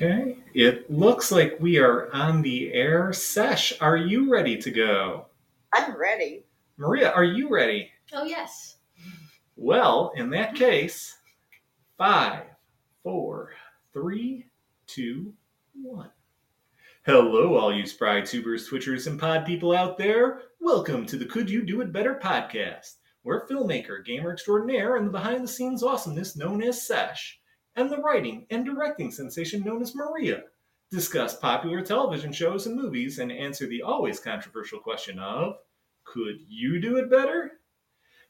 Okay, it looks like we are on the air. Sesh, are you ready to go? I'm ready. Maria, are you ready? Oh, yes. Well, in that case, five, four, three, two, one. Hello, all you spry tubers, twitchers, and pod people out there. Welcome to the Could You Do It Better podcast, We're filmmaker, gamer extraordinaire, and the behind the scenes awesomeness known as Sesh, and the writing and directing sensation known as Maria discuss popular television shows and movies and answer the always controversial question of Could you do it better?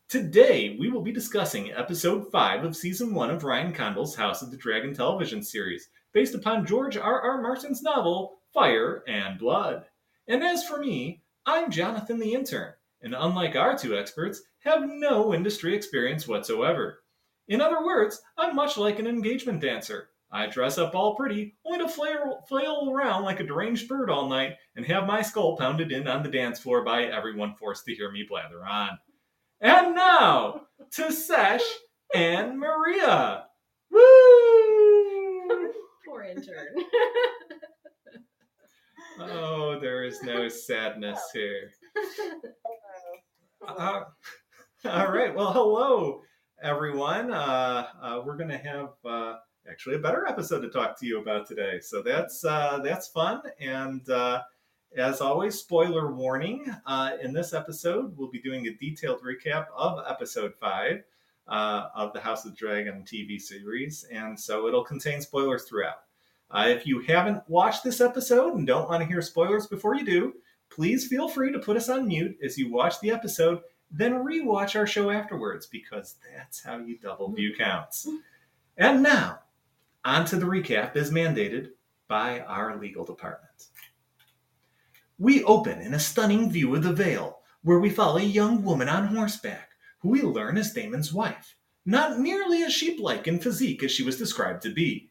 Today, we will be discussing episode 5 of season 1 of Ryan Condal's House of the Dragon television series, based upon George R. R. Martin's novel Fire and Blood. And as for me, I'm Jonathan the intern, and unlike our two experts, have no industry experience whatsoever. In other words, I'm much like an engagement dancer. I dress up all pretty, only to flail, flail around like a deranged bird all night and have my skull pounded in on the dance floor by everyone forced to hear me blather on. And now, to Sesh and Maria. Woo! Poor intern. Oh, there is no sadness here. Uh, all right. Well, hello, everyone. Uh, uh, we're going to have uh, actually a better episode to talk to you about today. So that's uh, that's fun. And uh, as always, spoiler warning. Uh, in this episode, we'll be doing a detailed recap of episode five uh, of the House of Dragon TV series, and so it'll contain spoilers throughout. Uh, if you haven't watched this episode and don't want to hear spoilers before you do, please feel free to put us on mute as you watch the episode, then rewatch our show afterwards because that's how you double view mm-hmm. counts. And now, on to the recap as mandated by our legal department. We open in a stunning view of the Vale, where we follow a young woman on horseback, who we learn is Daemon's wife, not nearly as sheep-like in physique as she was described to be.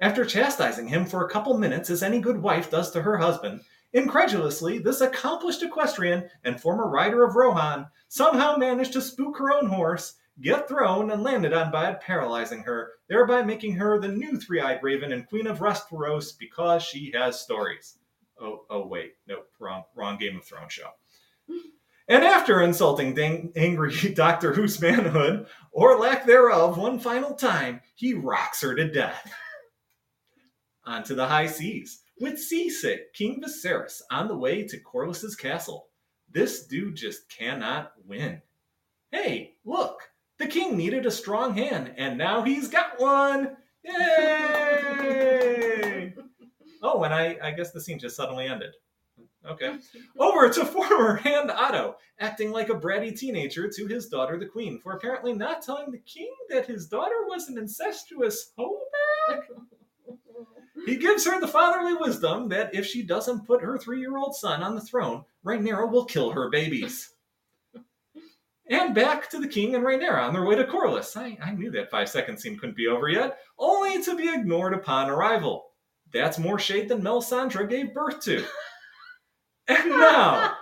After chastising him for a couple minutes, as any good wife does to her husband, incredulously, this accomplished equestrian and former rider of Rohan somehow managed to spook her own horse, get thrown, and landed on Bad, paralyzing her, thereby making her the new three eyed raven and queen of Westeros because she has stories. Oh, oh, wait, no, wrong, wrong Game of Thrones show. And after insulting dang, angry Doctor Who's manhood, or lack thereof, one final time, he rocks her to death onto the high seas with seasick King Viserys on the way to Corlys's castle. This dude just cannot win. Hey, look, the king needed a strong hand, and now he's got one. Yay! oh, and I, I guess the scene just suddenly ended. Okay. Over to former Hand Otto, acting like a bratty teenager to his daughter, the queen, for apparently not telling the king that his daughter was an incestuous homeback. He gives her the fatherly wisdom that if she doesn't put her three year old son on the throne, Rhaenyra will kill her babies. And back to the king and Rhaenyra on their way to Corlys. I, I knew that five second scene couldn't be over yet, only to be ignored upon arrival. That's more shade than Melisandre gave birth to. And now,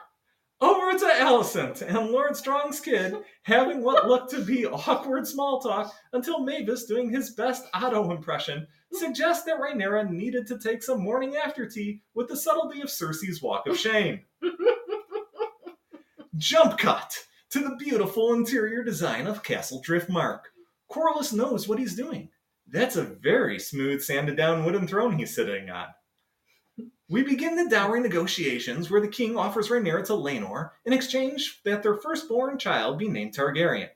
over to Alicent and Lord Strong's kid having what looked to be awkward small talk until Mavis, doing his best Otto impression, suggests that Rhaenyra needed to take some morning after tea with the subtlety of Cersei's walk of shame. Jump cut to the beautiful interior design of Castle Driftmark. Corlys knows what he's doing. That's a very smooth sanded down wooden throne he's sitting on. We begin the dowry negotiations where the king offers Rhaenyra to Laenor in exchange that their firstborn child be named Targaryen.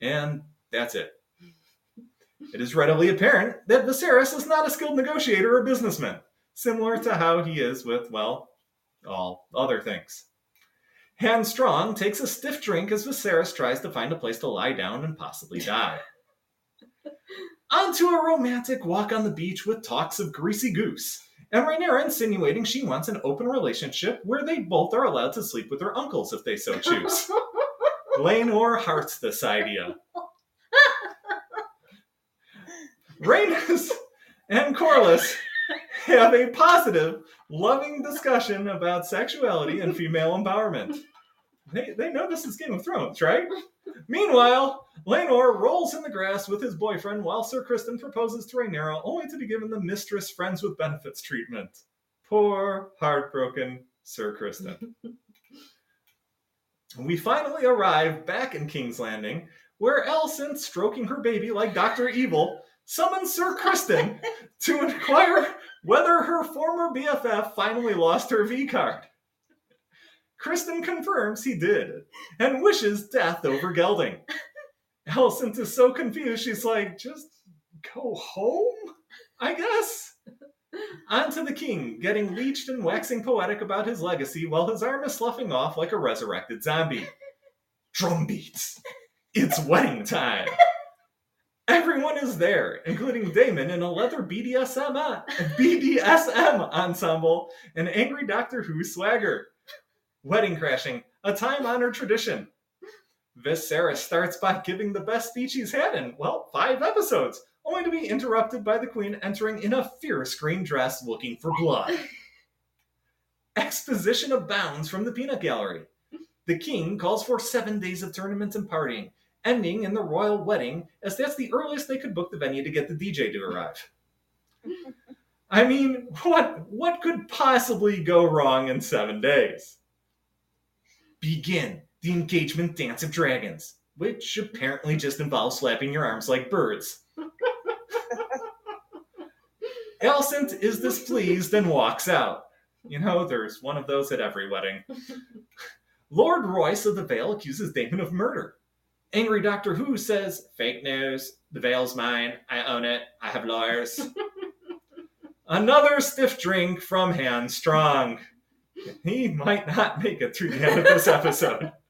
And that's it. It is readily apparent that Viserys is not a skilled negotiator or businessman, similar to how he is with, well, all other things. Hand Strong takes a stiff drink as Viserys tries to find a place to lie down and possibly die. Onto a romantic walk on the beach with talks of greasy goose, and Rhaenyra insinuating she wants an open relationship where they both are allowed to sleep with their uncles if they so choose. Laenor hearts this idea. Rhaenys and Corlys have a positive, loving discussion about sexuality and female empowerment. They, they know this is Game of Thrones, right? Meanwhile, Laenor rolls in the grass with his boyfriend while Sir Criston proposes to Rhaenyra, only to be given the mistress friends with benefits treatment. Poor, heartbroken Sir Criston. we finally arrive back in King's Landing, where Alicent, stroking her baby like Dr. Evil, summons Sir Criston to inquire whether her former BFF finally lost her V card. Criston confirms he did and wishes death over gelding. Alicent is so confused, she's like, just go home? I guess. On to the king, getting leeched and waxing poetic about his legacy while his arm is sloughing off like a resurrected zombie. Drum beats. It's wedding time. Everyone is there, including Daemon in a leather BDSM, uh, BDSM ensemble and angry Doctor Who swagger. Wedding crashing, a time honored tradition. Viserys starts by giving the best speech he's had in, well, five episodes, only to be interrupted by the Queen entering in a fierce green dress looking for blood. Exposition abounds from the peanut gallery. The king calls for seven days of tournaments and partying, ending in the royal wedding, as that's the earliest they could book the venue to get the DJ to arrive. I mean, what what could possibly go wrong in seven days? Begin the engagement dance of dragons, which apparently just involves slapping your arms like birds. Alicent is displeased and walks out. You know, there's one of those at every wedding. Lord Royce of the Vale accuses Daemon of murder. Angry Doctor Who says, fake news, the Vale's mine, I own it, I have lawyers. Another stiff drink from Han Strong. He might not make it through the end of this episode.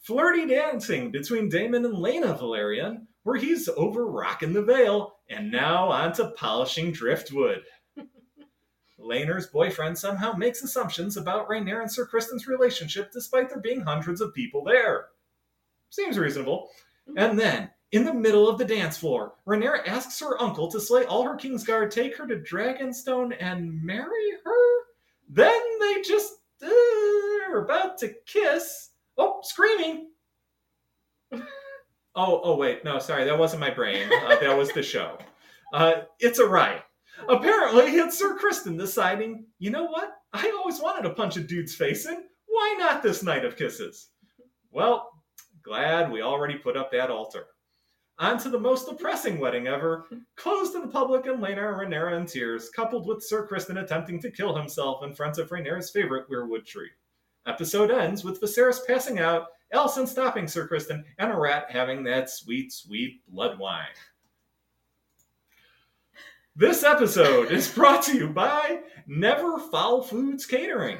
Flirty dancing between Daemon and Laena Velaryon, where he's over rocking the veil, and now on to polishing driftwood. Laenor's boyfriend somehow makes assumptions about Rhaenyra and Sir Criston's relationship despite there being hundreds of people there. Seems reasonable. And then, in the middle of the dance floor, Rhaenyra asks her uncle to slay all her Kingsguard, take her to Dragonstone, and marry her? Then they just uh, are about to kiss. Oh, screaming! oh, oh wait, no, sorry, that wasn't my brain. Uh, that was the show. Uh, it's a riot. Apparently, it's Sir Criston deciding, you know what? I always wanted to punch a dude's face in. Why not this night of kisses? Well, glad we already put up that altar. On to the most depressing wedding ever, closed to the public and Laena and Rhaenyra in tears, coupled with Sir Criston attempting to kill himself in front of Rhaenyra's favorite weirwood tree. Episode ends with Viserys passing out, Alicent stopping Sir Criston, and a rat having that sweet, sweet blood wine. This episode is brought to you by Never Foul Foods Catering.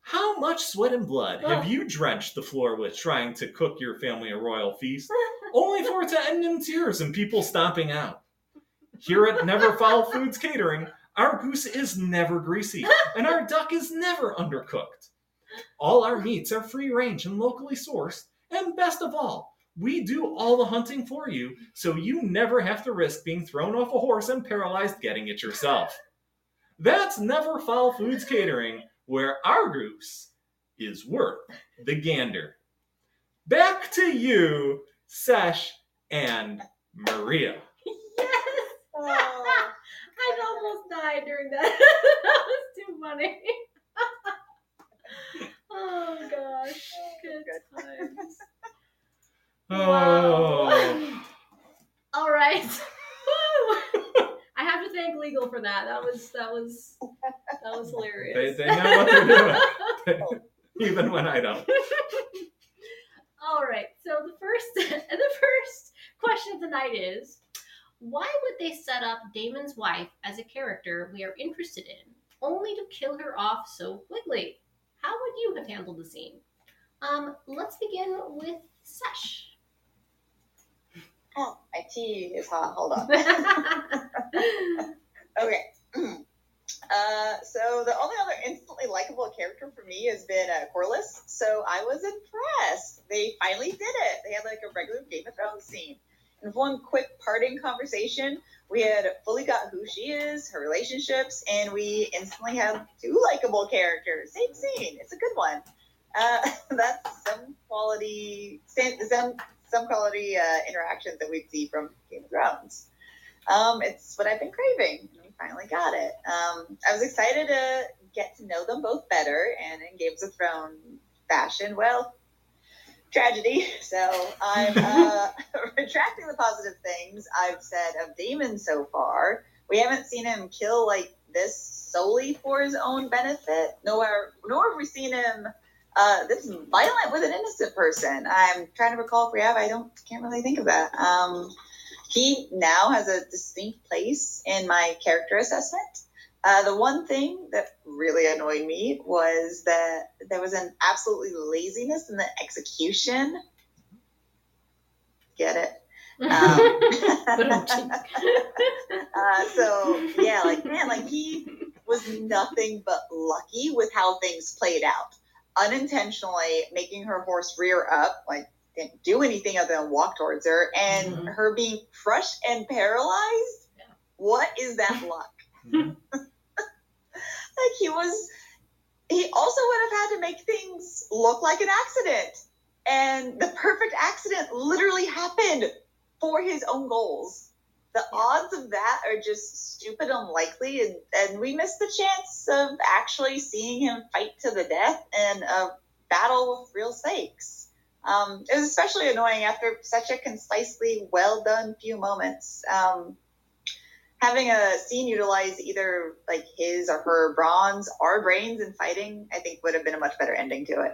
How much sweat and blood have you drenched the floor with trying to cook your family a royal feast, only for it to end in tears and people stomping out? Here at Never Foul Foods Catering, our goose is never greasy and our duck is never undercooked. All our meats are free range and locally sourced, and best of all, we do all the hunting for you, so you never have to risk being thrown off a horse and paralyzed getting it yourself. That's Never Foul Foods Catering, where our goose is worth the gander. Back to you, Sesh and Maria. Yes! Oh, I almost died during that. that was too funny. oh gosh. Good good. times. Oh. All right. I have to thank legal for that. That was that was that was They, hilarious. they know what they're doing, even when I don't. All right. So the first the first question tonight is why would they set up Daemon's wife as a character we are interested in, only to kill her off so quickly? How would you have handled the scene? Um, let's begin with Sesh. Oh, my tea is hot. Hold on. Okay. Uh, so the only other instantly likable character for me has been uh, Corlys. So I was impressed. They finally did it. They had like a regular Game of Thrones scene, And one quick parting conversation, we had fully got who she is, her relationships, and we instantly have two likable characters. Same scene. It's a good one. Uh, that's some quality, some some quality uh, interactions that we'd see from Game of Thrones. Um, it's what I've been craving. And we finally got it. Um, I was excited to get to know them both better, and in Games of Thrones fashion, well, tragedy. So I'm uh, retracting the positive things I've said of Daemon so far. We haven't seen him kill like this solely for his own benefit. Nowhere, nor have we seen him uh, this violent with an innocent person. I'm trying to recall if we have. I don't can't really think of that. Um, he now has a distinct place in my character assessment. Uh, the one thing that really annoyed me was that there was an absolutely laziness in the execution. Get it? Um, uh, so yeah, like man, like he was nothing but lucky with how things played out. Unintentionally making her horse rear up, like didn't do anything other than walk towards her, and mm-hmm. her being crushed and paralyzed. Yeah. What is that luck? Mm-hmm. like he was he also would have had to make things look like an accident and the perfect accident literally happened for his own goals the odds of that are just stupid unlikely and, and we missed the chance of actually seeing him fight to the death in a battle with real stakes um, it was especially annoying after such a concisely well done few moments um, having a scene utilize either like his or her bronze or brains in fighting, I think would have been a much better ending to it.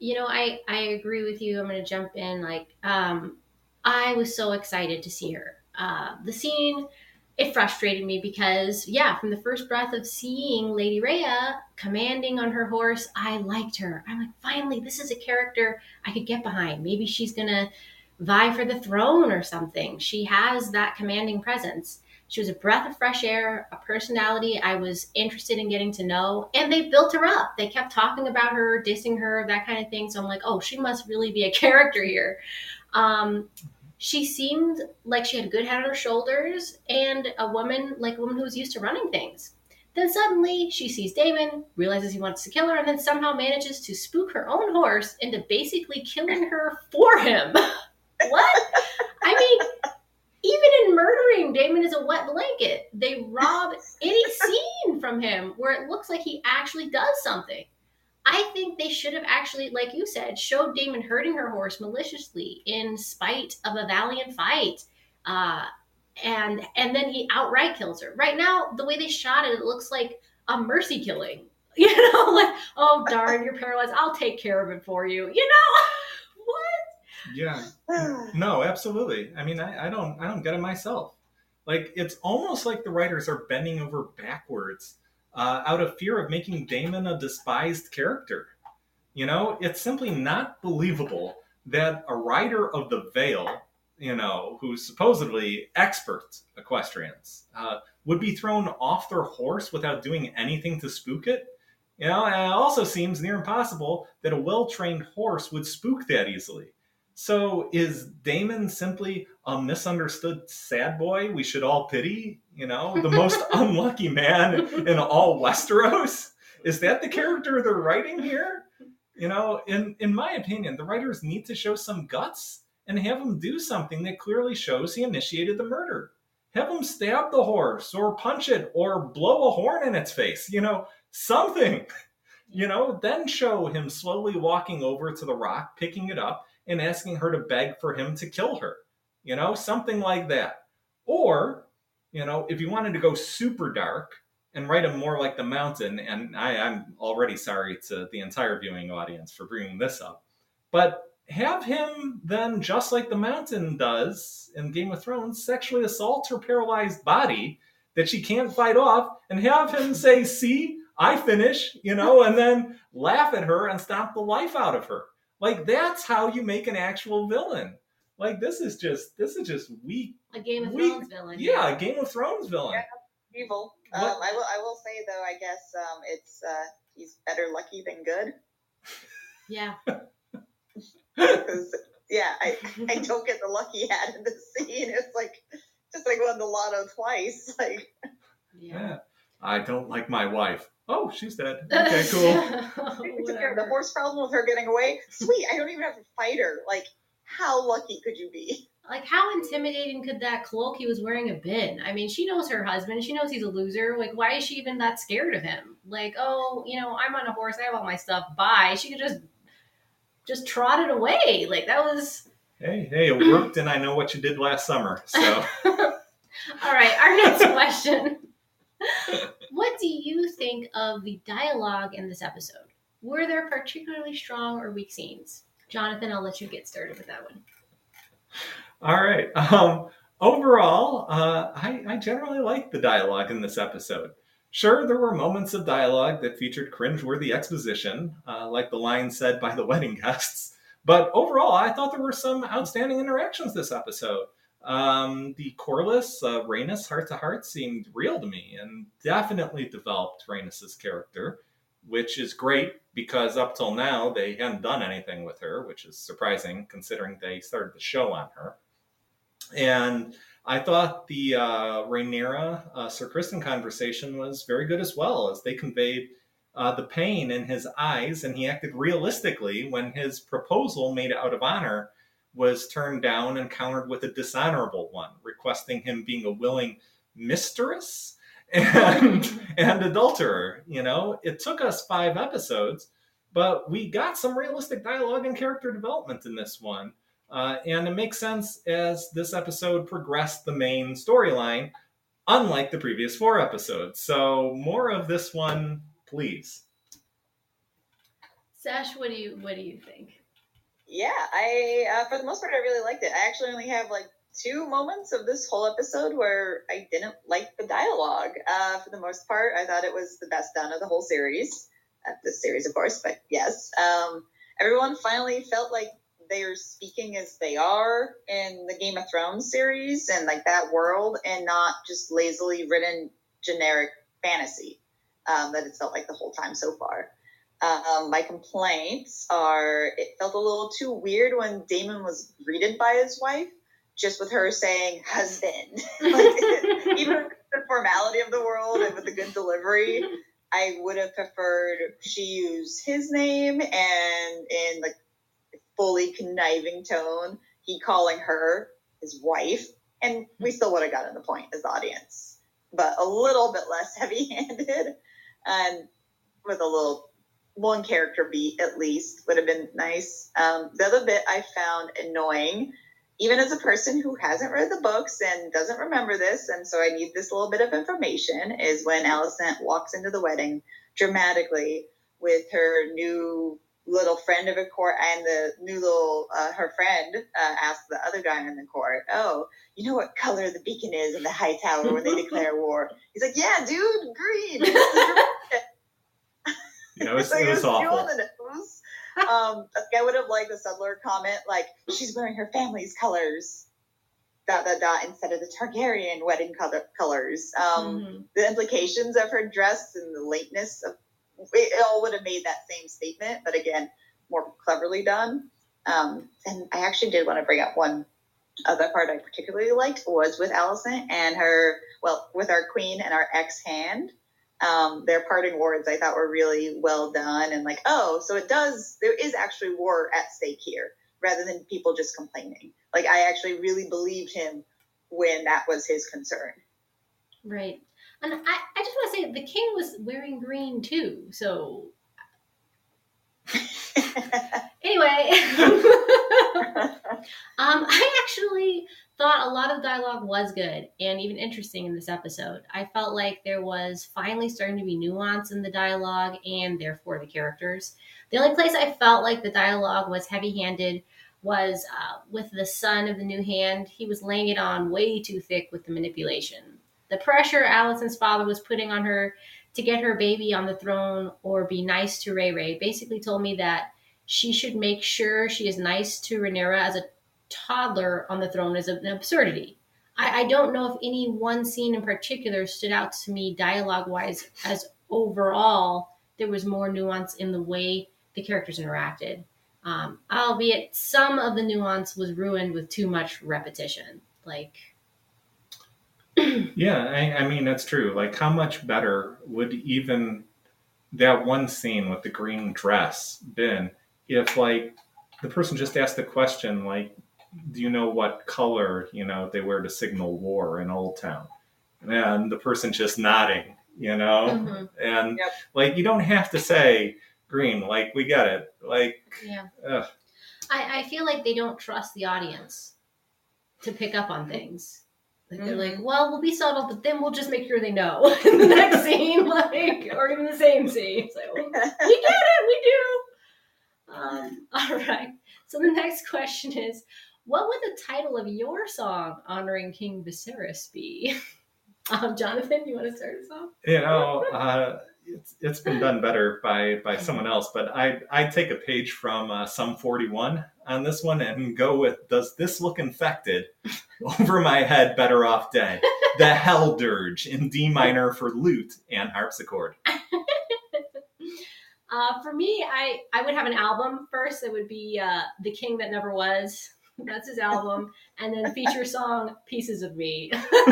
You know, I I agree with you. I'm going to jump in. Like, um, I was so excited to see her. Uh, the scene it frustrated me because yeah, from the first breath of seeing Lady Rhea commanding on her horse, I liked her. I'm like, finally, this is a character I could get behind. Maybe she's gonna vie for the throne or something. She has that commanding presence. She was a breath of fresh air, a personality I was interested in getting to know. And they built her up. They kept talking about her, dissing her, that kind of thing. So I'm like, oh, she must really be a character here. Um, she seemed like she had a good head on her shoulders and a woman, like a woman who was used to running things. Then suddenly she sees Daemon, realizes he wants to kill her, and then somehow manages to spook her own horse into basically killing her for him. what? I mean, even in murdering, Daemon is a wet blanket. They rob any scene from him where it looks like he actually does something. I think they should have actually, like you said, showed Daemon hurting her horse maliciously in spite of a valiant fight. Uh, and and then he outright kills her. Right now, the way they shot it, it looks like a mercy killing. You know, like, oh darn, you're paralyzed. I'll take care of it for you. You know? What? Yeah. no, absolutely. I mean, I, I don't I don't get it myself. Like it's almost like the writers are bending over backwards uh, out of fear of making Daemon a despised character. You know, it's simply not believable that a writer of the Vale, you know, who's supposedly expert equestrians, uh, would be thrown off their horse without doing anything to spook it. You know, and it also seems near impossible that a well trained horse would spook that easily. So is Daemon simply a misunderstood sad boy we should all pity? You know, the most unlucky man in all Westeros? Is that the character they're writing here? You know, in in my opinion, the writers need to show some guts and have him do something that clearly shows he initiated the murder. Have him stab the horse or punch it or blow a horn in its face, you know, something. You know, then show him slowly walking over to the rock, picking it up, and asking her to beg for him to kill her. You know, something like that. Or, you know, if you wanted to go super dark and write him more like the mountain, and I, I'm already sorry to the entire viewing audience for bringing this up, but have him then, just like the mountain does in Game of Thrones, sexually assault her paralyzed body that she can't fight off, and have him say, See, I finish, you know, and then laugh at her and stop the life out of her. Like that's how you make an actual villain. Like this is just this is just weak. A Game of weak, Thrones villain. Yeah, a Game of Thrones villain. Yeah, evil. Um, I will I will say though, I guess um, it's uh, he's better lucky than good. Yeah. yeah, I, I don't get the luck he had in this scene. It's like just like won the lotto twice. Like Yeah. Yeah. I don't like my wife. Oh, she's dead. Okay, cool. we took care of the horse problem with her getting away. Sweet, I don't even have to fight her. Like, how lucky could you be? Like, how intimidating could that cloak he was wearing have been? I mean, she knows her husband. She knows he's a loser. Like, why is she even that scared of him? Like, oh, you know, I'm on a horse. I have all my stuff. Bye. She could just, just trot it away. Like, that was. Hey, hey, it worked, and I know what you did last summer. So, All right, our next question. what do you think of the dialogue in this episode? Were there particularly strong or weak scenes? Jonathan, I'll let you get started with that one. all right. Um, overall, uh, I, I generally liked the dialogue in this episode. Sure, there were moments of dialogue that featured cringeworthy exposition, uh, like the line said by the wedding guests. But overall, I thought there were some outstanding interactions this episode. Um, the Corlys, uh, Rhaenys heart to heart seemed real to me and definitely developed Rhaenys's character, which is great because up till now they hadn't done anything with her, which is surprising considering they started the show on her. And I thought the uh, Rhaenyra uh, Sir Criston conversation was very good as well, as they conveyed uh, the pain in his eyes, and he acted realistically when his proposal made out of honor was turned down and countered with a dishonorable one, requesting him being a willing mistress and and adulterer. You know, it took us five episodes, but we got some realistic dialogue and character development in this one. Uh, and it makes sense as this episode progressed the main storyline, unlike the previous four episodes. So more of this one, please. Sesh, what do you what do you think? Yeah, I uh, for the most part I really liked it. I actually only have like two moments of this whole episode where I didn't like the dialogue. Uh, for the most part, I thought it was the best done of the whole series. Uh, this series, of course, but yes, um, everyone finally felt like they're speaking as they are in the Game of Thrones series and like that world, and not just lazily written generic fantasy um, that it's felt like the whole time so far. Um, my complaints are it felt a little too weird when Daemon was greeted by his wife, just with her saying husband. like, even with the formality of the world and with the good delivery, I would have preferred she use his name and in like fully conniving tone, he calling her his wife, and we still would have gotten the point as the audience, but a little bit less heavy-handed, and with a little one character beat at least would have been nice. Um, the other bit I found annoying, even as a person who hasn't read the books and doesn't remember this, and so I need this little bit of information, is when Alicent walks into the wedding dramatically with her new little friend of a court and the new little uh, her friend uh, asked the other guy in the court oh you know what color the beacon is in the high tower when they declare war? He's like yeah dude green. You know, it was, like, it was too on awful. The nose. Um, I would have liked a subtler comment like she's wearing her family's colors, dot dot dot, instead of the Targaryen wedding color colors. Um, Mhm. The implications of her dress and the lateness of it all would have made that same statement, but again, more cleverly done. Um, and I actually did want to bring up one other part I particularly liked was with Alicent and her, well, with our queen and our ex hand. Um, their parting words I thought were really well done and like, oh, so it does, there is actually war at stake here rather than people just complaining. Like, I actually really believed him when that was his concern. Right. And I, I just want to say the king was wearing green too. So anyway, um, I actually thought a lot of dialogue was good and even interesting in this episode. I felt like there was finally starting to be nuance in the dialogue and therefore the characters. The only place I felt like the dialogue was heavy-handed was uh, with the son of the new hand. He was laying it on way too thick with the manipulation. The pressure Alicent's father was putting on her to get her baby on the throne or be nice to Ray Ray basically told me that she should make sure she is nice to Rhaenyra as a toddler on the throne is an absurdity. I, I don't know if any one scene in particular stood out to me dialogue wise as overall there was more nuance in the way the characters interacted. Um, albeit some of the nuance was ruined with too much repetition. Like, Yeah, I, I mean that's true. Like, how much better would even that one scene with the green dress been if, like, the person just asked the question, like, "Do you know what color you know they wear to signal war in Oldtown?" And the person just nodding, you know, mhm, and Yep. like you don't have to say green. Like, we get it. Like, yeah. ugh. I, I feel like they don't trust the audience to pick up on things. Like they're like, well, we'll be subtle, but then we'll just make sure they know in the next scene, like, or even the same scene. So we get it, we do. Um, all right. So the next question is, what would the title of your song honoring King Viserys be? Um, Jonathan, you want to start us off? you know, uh, it's it's been done better by by someone else, but I I take a page from uh, Sum forty one on this one and go with "Does this look infected?" Over my head, better off dead. The Hell Dirge in D minor for lute and harpsichord. Uh, for me, I, I would have an album first. It would be uh, The King That Never Was. That's his album. And then feature song, Pieces of Me.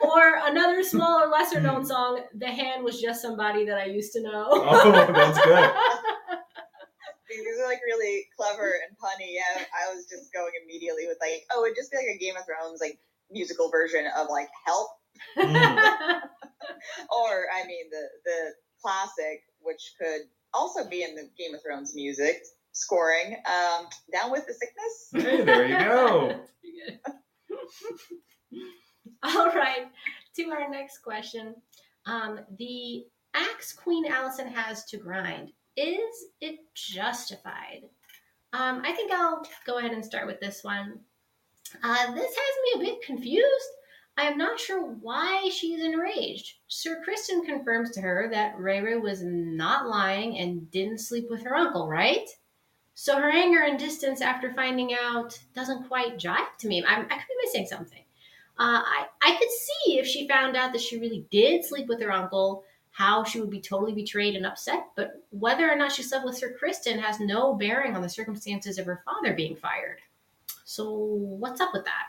or another smaller, lesser known song, The Hand Was Just Somebody That I Used to Know. Oh, that's good. These are like really clever and punny. Yeah, I was just going immediately with like, oh, it'd just be like a Game of Thrones like musical version of like Help, Mm. or I mean the the classic, which could also be in the Game of Thrones music scoring. Um, Down with the Sickness. Hey, there you go. All right, to our next question. Um, the axe Queen Alicent has to grind, is it justified? Um, I think I'll go ahead and start with this one. Uh, this has me a bit confused. I am not sure why she is enraged. Sir Criston confirms to her that Ray Ray was not lying and didn't sleep with her uncle, right? So her anger and distance after finding out doesn't quite jive to me. I'm, I could be missing something. Uh, I, I could see if she found out that she really did sleep with her uncle, how she would be totally betrayed and upset. But whether or not she slept with Sir Criston has no bearing on the circumstances of her father being fired. So what's up with that?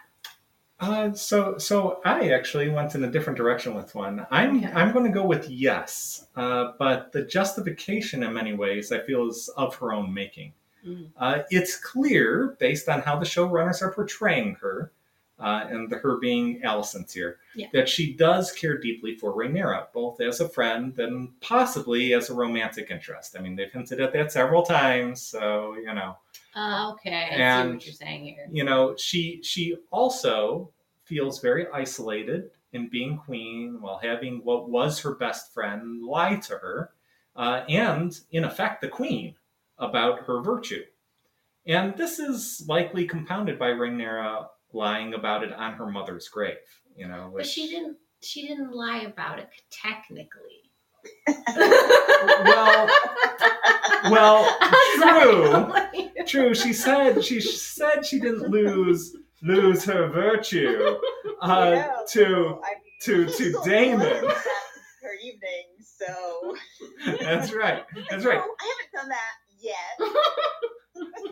Uh, so so I actually went in a different direction with one. I'm Okay. I'm going to go with yes, uh, but the justification in many ways I feel is of her own making. Mm. Uh, it's clear based on how the showrunners are portraying her, uh, and the, her being Alicent's here, Yeah. that she does care deeply for Rhaenyra, both as a friend and possibly as a romantic interest. I mean, they've hinted at that several times, so you know Uh, okay, I see And- what you're saying here. you know she she also feels very isolated in being queen while having what was her best friend lie to her uh, and in effect the queen about her virtue. And this is likely compounded by Rhaenyra lying about it on her mother's grave you know But she didn't. She didn't lie about it technically. well well true. True. She said she said she didn't lose lose her virtue uh, Yeah, to I mean, to- to still Daemon. Her evening, so. That's right. That's right. No, I haven't done that yet.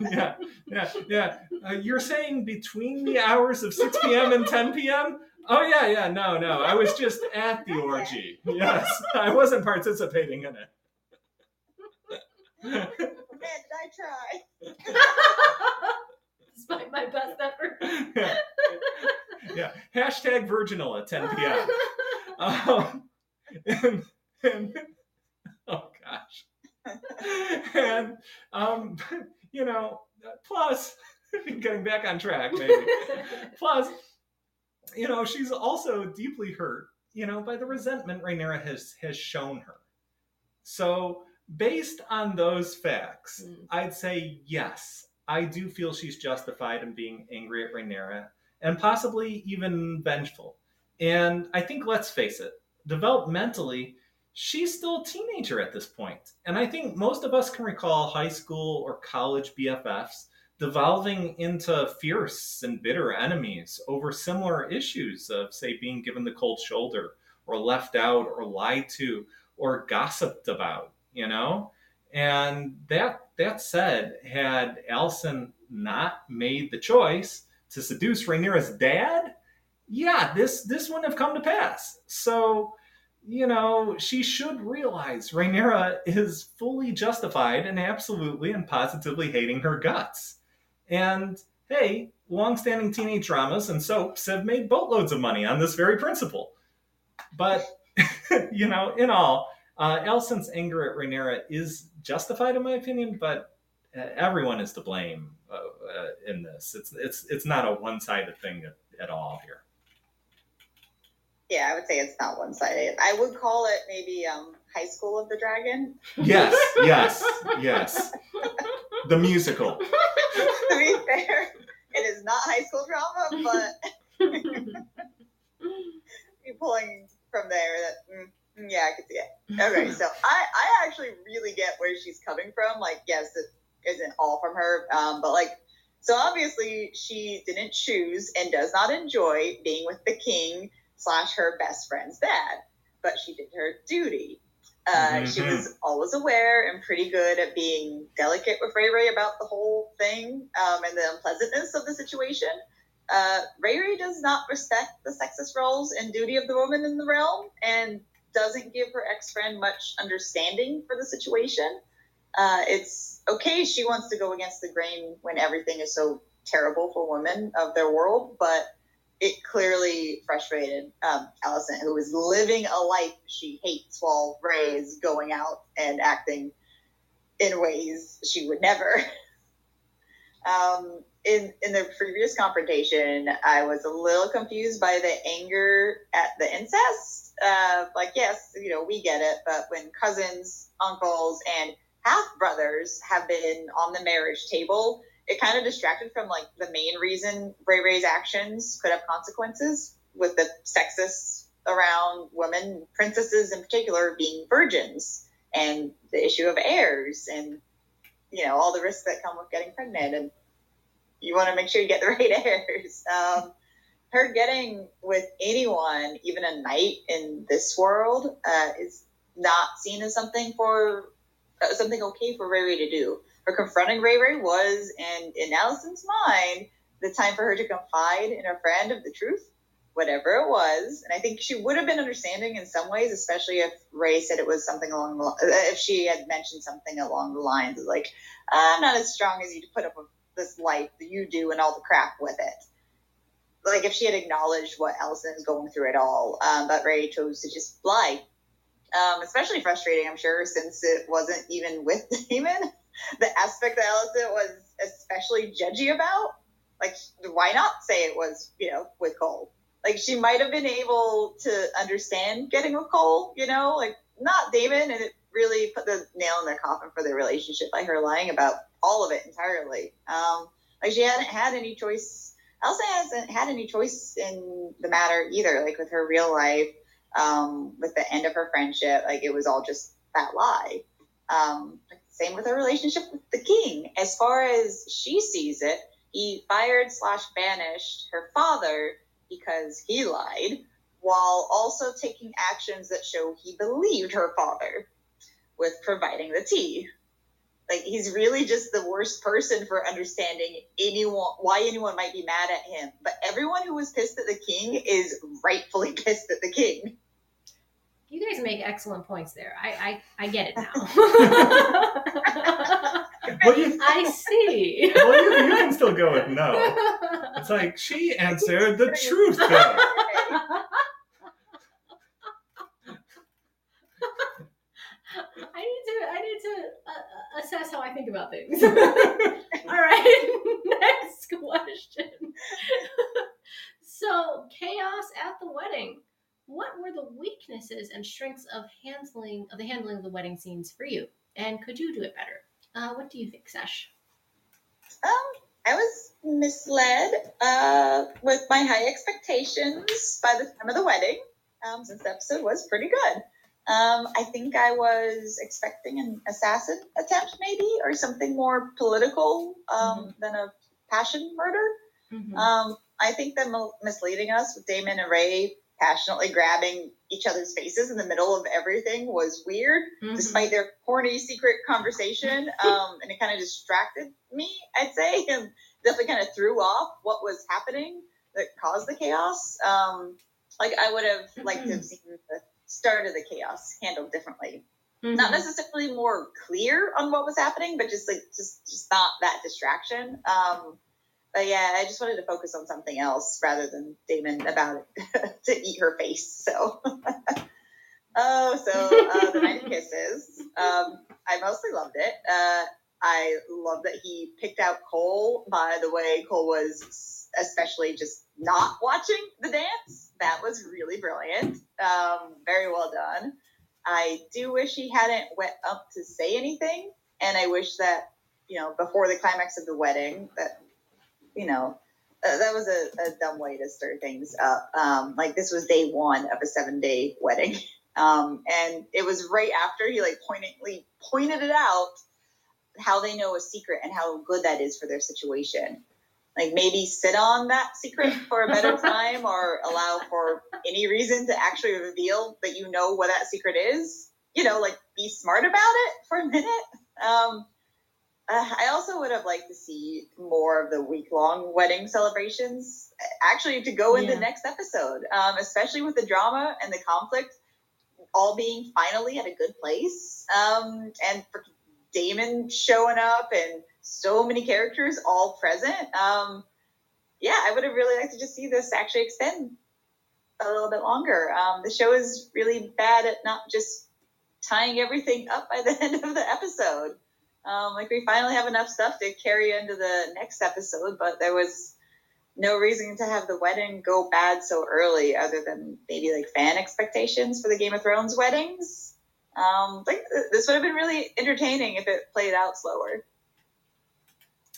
yeah yeah yeah. Uh, you're saying between the hours of 6 p.m and 10 p.m oh yeah yeah no no. I was just at the orgy. Yes. I wasn't participating in it. Man, did I try? Despite my best effort. yeah. yeah hashtag virginal at 10 p.m um, and, and oh gosh and um you know plus getting back on track maybe. Plus you know she's also deeply hurt you know by the resentment Rhaenyra has has shown her. So based on those facts Mm. i'd say yes i do feel she's justified in being angry at Rhaenyra and possibly even vengeful. And i think let's face it developmentally she's still a teenager at this point and i think most of us can recall high school or college bffs devolving into fierce and bitter enemies over similar issues of, say, being given the cold shoulder or left out or lied to or gossiped about, you know? And that that said, had Alicent not made the choice to seduce Rhaenyra's dad, yeah, this this wouldn't have come to pass. So, you know, she should realize Rhaenyra is fully justified and absolutely and positively hating her guts. And hey, long-standing teenage dramas and soaps have made boatloads of money on this very principle. But you know, in all, uh, Alicent's anger at Rhaenyra is justified in my opinion, but uh, everyone is to blame uh, uh, in this. It's it's it's not a one-sided thing at, at all here. Yeah, I would say it's not one sided. I would call it maybe um, High School of the Dragon. Yes, yes, yes. The musical. to be fair, it is not high school drama, but you're pulling from there that mm, mm, yeah, I could see it. Okay, so I I actually really get where she's coming from. Like, yes, it isn't all from her, um, but like. So obviously she didn't choose and does not enjoy being with the king slash her best friend's dad, but she did her duty. Uh, Mm-hmm. She was always aware and pretty good at being delicate with Ray Ray about the whole thing um, and the unpleasantness of the situation. Uh, Ray Ray does not respect the sexist roles and duty of the woman in the realm and doesn't give her ex friend much understanding for the situation. Uh, it's okay, she wants to go against the grain when everything is so terrible for women of their world, but it clearly frustrated um, Alicent, who is living a life she hates while Ray is going out and acting in ways she would never. um, in in the previous confrontation, I was a little confused by the anger at the incest. Uh, like, yes, you know, we get it, but when cousins, uncles, and half brothers have been on the marriage table, it kind of distracted from like the main reason Ray Ray's actions could have consequences with the sexist around women, princesses in particular, being virgins, and the issue of heirs, and you know all the risks that come with getting pregnant, and you want to make sure you get the right heirs. Um, her getting with anyone, even a knight in this world, uh, is not seen as something for uh, something okay for Ray Ray to do her confronting Ray Ray was, and in Alicent's mind, the time for her to confide in her friend of the truth, whatever it was. And I think she would have been understanding in some ways, especially if Ray said it was something along the if she had mentioned something along the lines of like, I'm not as strong as you to put up with this life that you do and all the crap with it. Like if she had acknowledged what Alicent is going through at all, um, but Ray chose to just lie. Um, especially frustrating, I'm sure, since it wasn't even with Daemon the aspect that Alicent was especially judgy about. Like, why not say it was, you know, with Cole? Like, she might have been able to understand getting with Cole, you know, like not Daemon, and it really put the nail in their coffin for their relationship by her lying about all of it entirely. Um, like, she hadn't had any choice. Alicent hasn't had any choice in the matter either. Like, with her real life, um, with the end of her friendship, like, it was all just that lie. Um, same with her relationship with the king. As far as she sees it, he fired slash banished her father because he lied, while also taking actions that show he believed her father with providing the tea. Like he's really just the worst person for understanding anyone why anyone might be mad at him. But everyone who was pissed at the king is rightfully pissed at the king. You guys make excellent points there. I I, I get it now. Well, you, I see. well, you, you can still go with no. It's like she answered the truth. Though. I need to I need to uh, assess how I think about things. All right, next question. so, chaos at the wedding. What were the weaknesses and strengths of handling of the handling of the wedding scenes for you? And could you do it better? Uh, what do you think, Sesh? Um, I was misled uh, with my high expectations by the time of the wedding, um, since the episode was pretty good. Um, I think I was expecting an assassin attempt, maybe, or something more political um, than a passion murder. Mhm. Um, I think that misleading us with Daemon and Ray passionately grabbing each other's faces in the middle of everything was weird, Mhm. despite their corny secret conversation. Um, and it kind of distracted me, I'd say, and definitely kind of threw off what was happening that caused the chaos. Um, like I would have liked to have seen the start of the chaos handled differently. Mhm. Not necessarily more clear on what was happening, but just like just just not that distraction. Um, but yeah, I just wanted to focus on something else rather than Daemon about to eat her face. So, oh, so uh, the night of kisses. Um, I mostly loved it. Uh, I love that he picked out Cole. By the way, Cole was especially just not watching the dance. That was really brilliant. Um, very well done. I do wish he hadn't went up to say anything, and I wish that you know before the climax of the wedding that you know uh, that was a, a dumb way to stir things up. Um, like this was day one of a seven day wedding, um, and it was right after he like pointedly pointed it out how they know a secret and how good that is for their situation. Like maybe sit on that secret for a better time, or allow for any reason to actually reveal that you know what that secret is. You know, like be smart about it for a minute. Um, uh, I also would have liked to see more of the week long wedding celebrations actually to go in Yeah. the next episode, um, especially with the drama and the conflict all being finally at a good place. Um, and for Daemon showing up and so many characters all present. Um, yeah, I would have really liked to just see this actually extend a little bit longer. Um, the show is really bad at not just tying everything up by the end of the episode. Um, like we finally have enough stuff to carry into the next episode, but there was no reason to have the wedding go bad so early, other than maybe like fan expectations for the Game of Thrones weddings. Um, like th- this would have been really entertaining if it played out slower.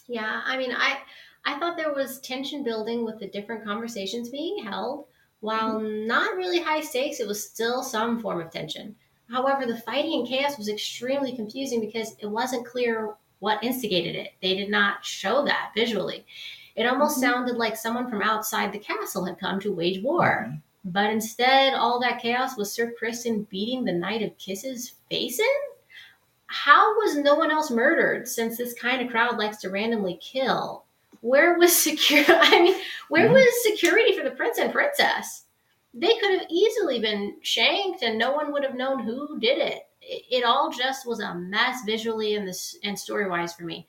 Yeah, I mean, I I thought there was tension building with the different conversations being held. While not really high stakes, it was still some form of tension. However, the fighting and chaos was extremely confusing because it wasn't clear what instigated it. They did not show that visually. It almost Mhm. sounded like someone from outside the castle had come to wage war. But instead, all that chaos was Sir Criston beating the Knight of Kisses face in? How was no one else murdered since this kind of crowd likes to randomly kill? Where was security? I mean, where Mhm. was security for the prince and princess? They could have easily been shanked and no one would have known who did it. It, it all just was a mess visually and this and story-wise for me.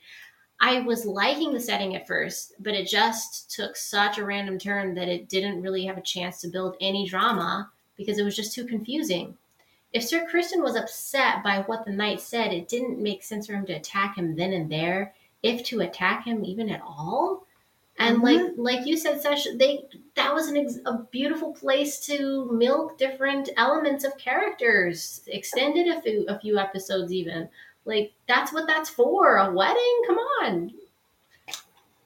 I was liking the setting at first, but it just took such a random turn that it didn't really have a chance to build any drama because it was just too confusing. If Sir Criston was upset by what the knight said, it didn't make sense for him to attack him then and there, if to attack him even at all. And Mhm. like like you said, Sesh, they that was an ex- a beautiful place to milk different elements of characters, extended a few a few episodes even. Like that's what that's for. A wedding? Come on.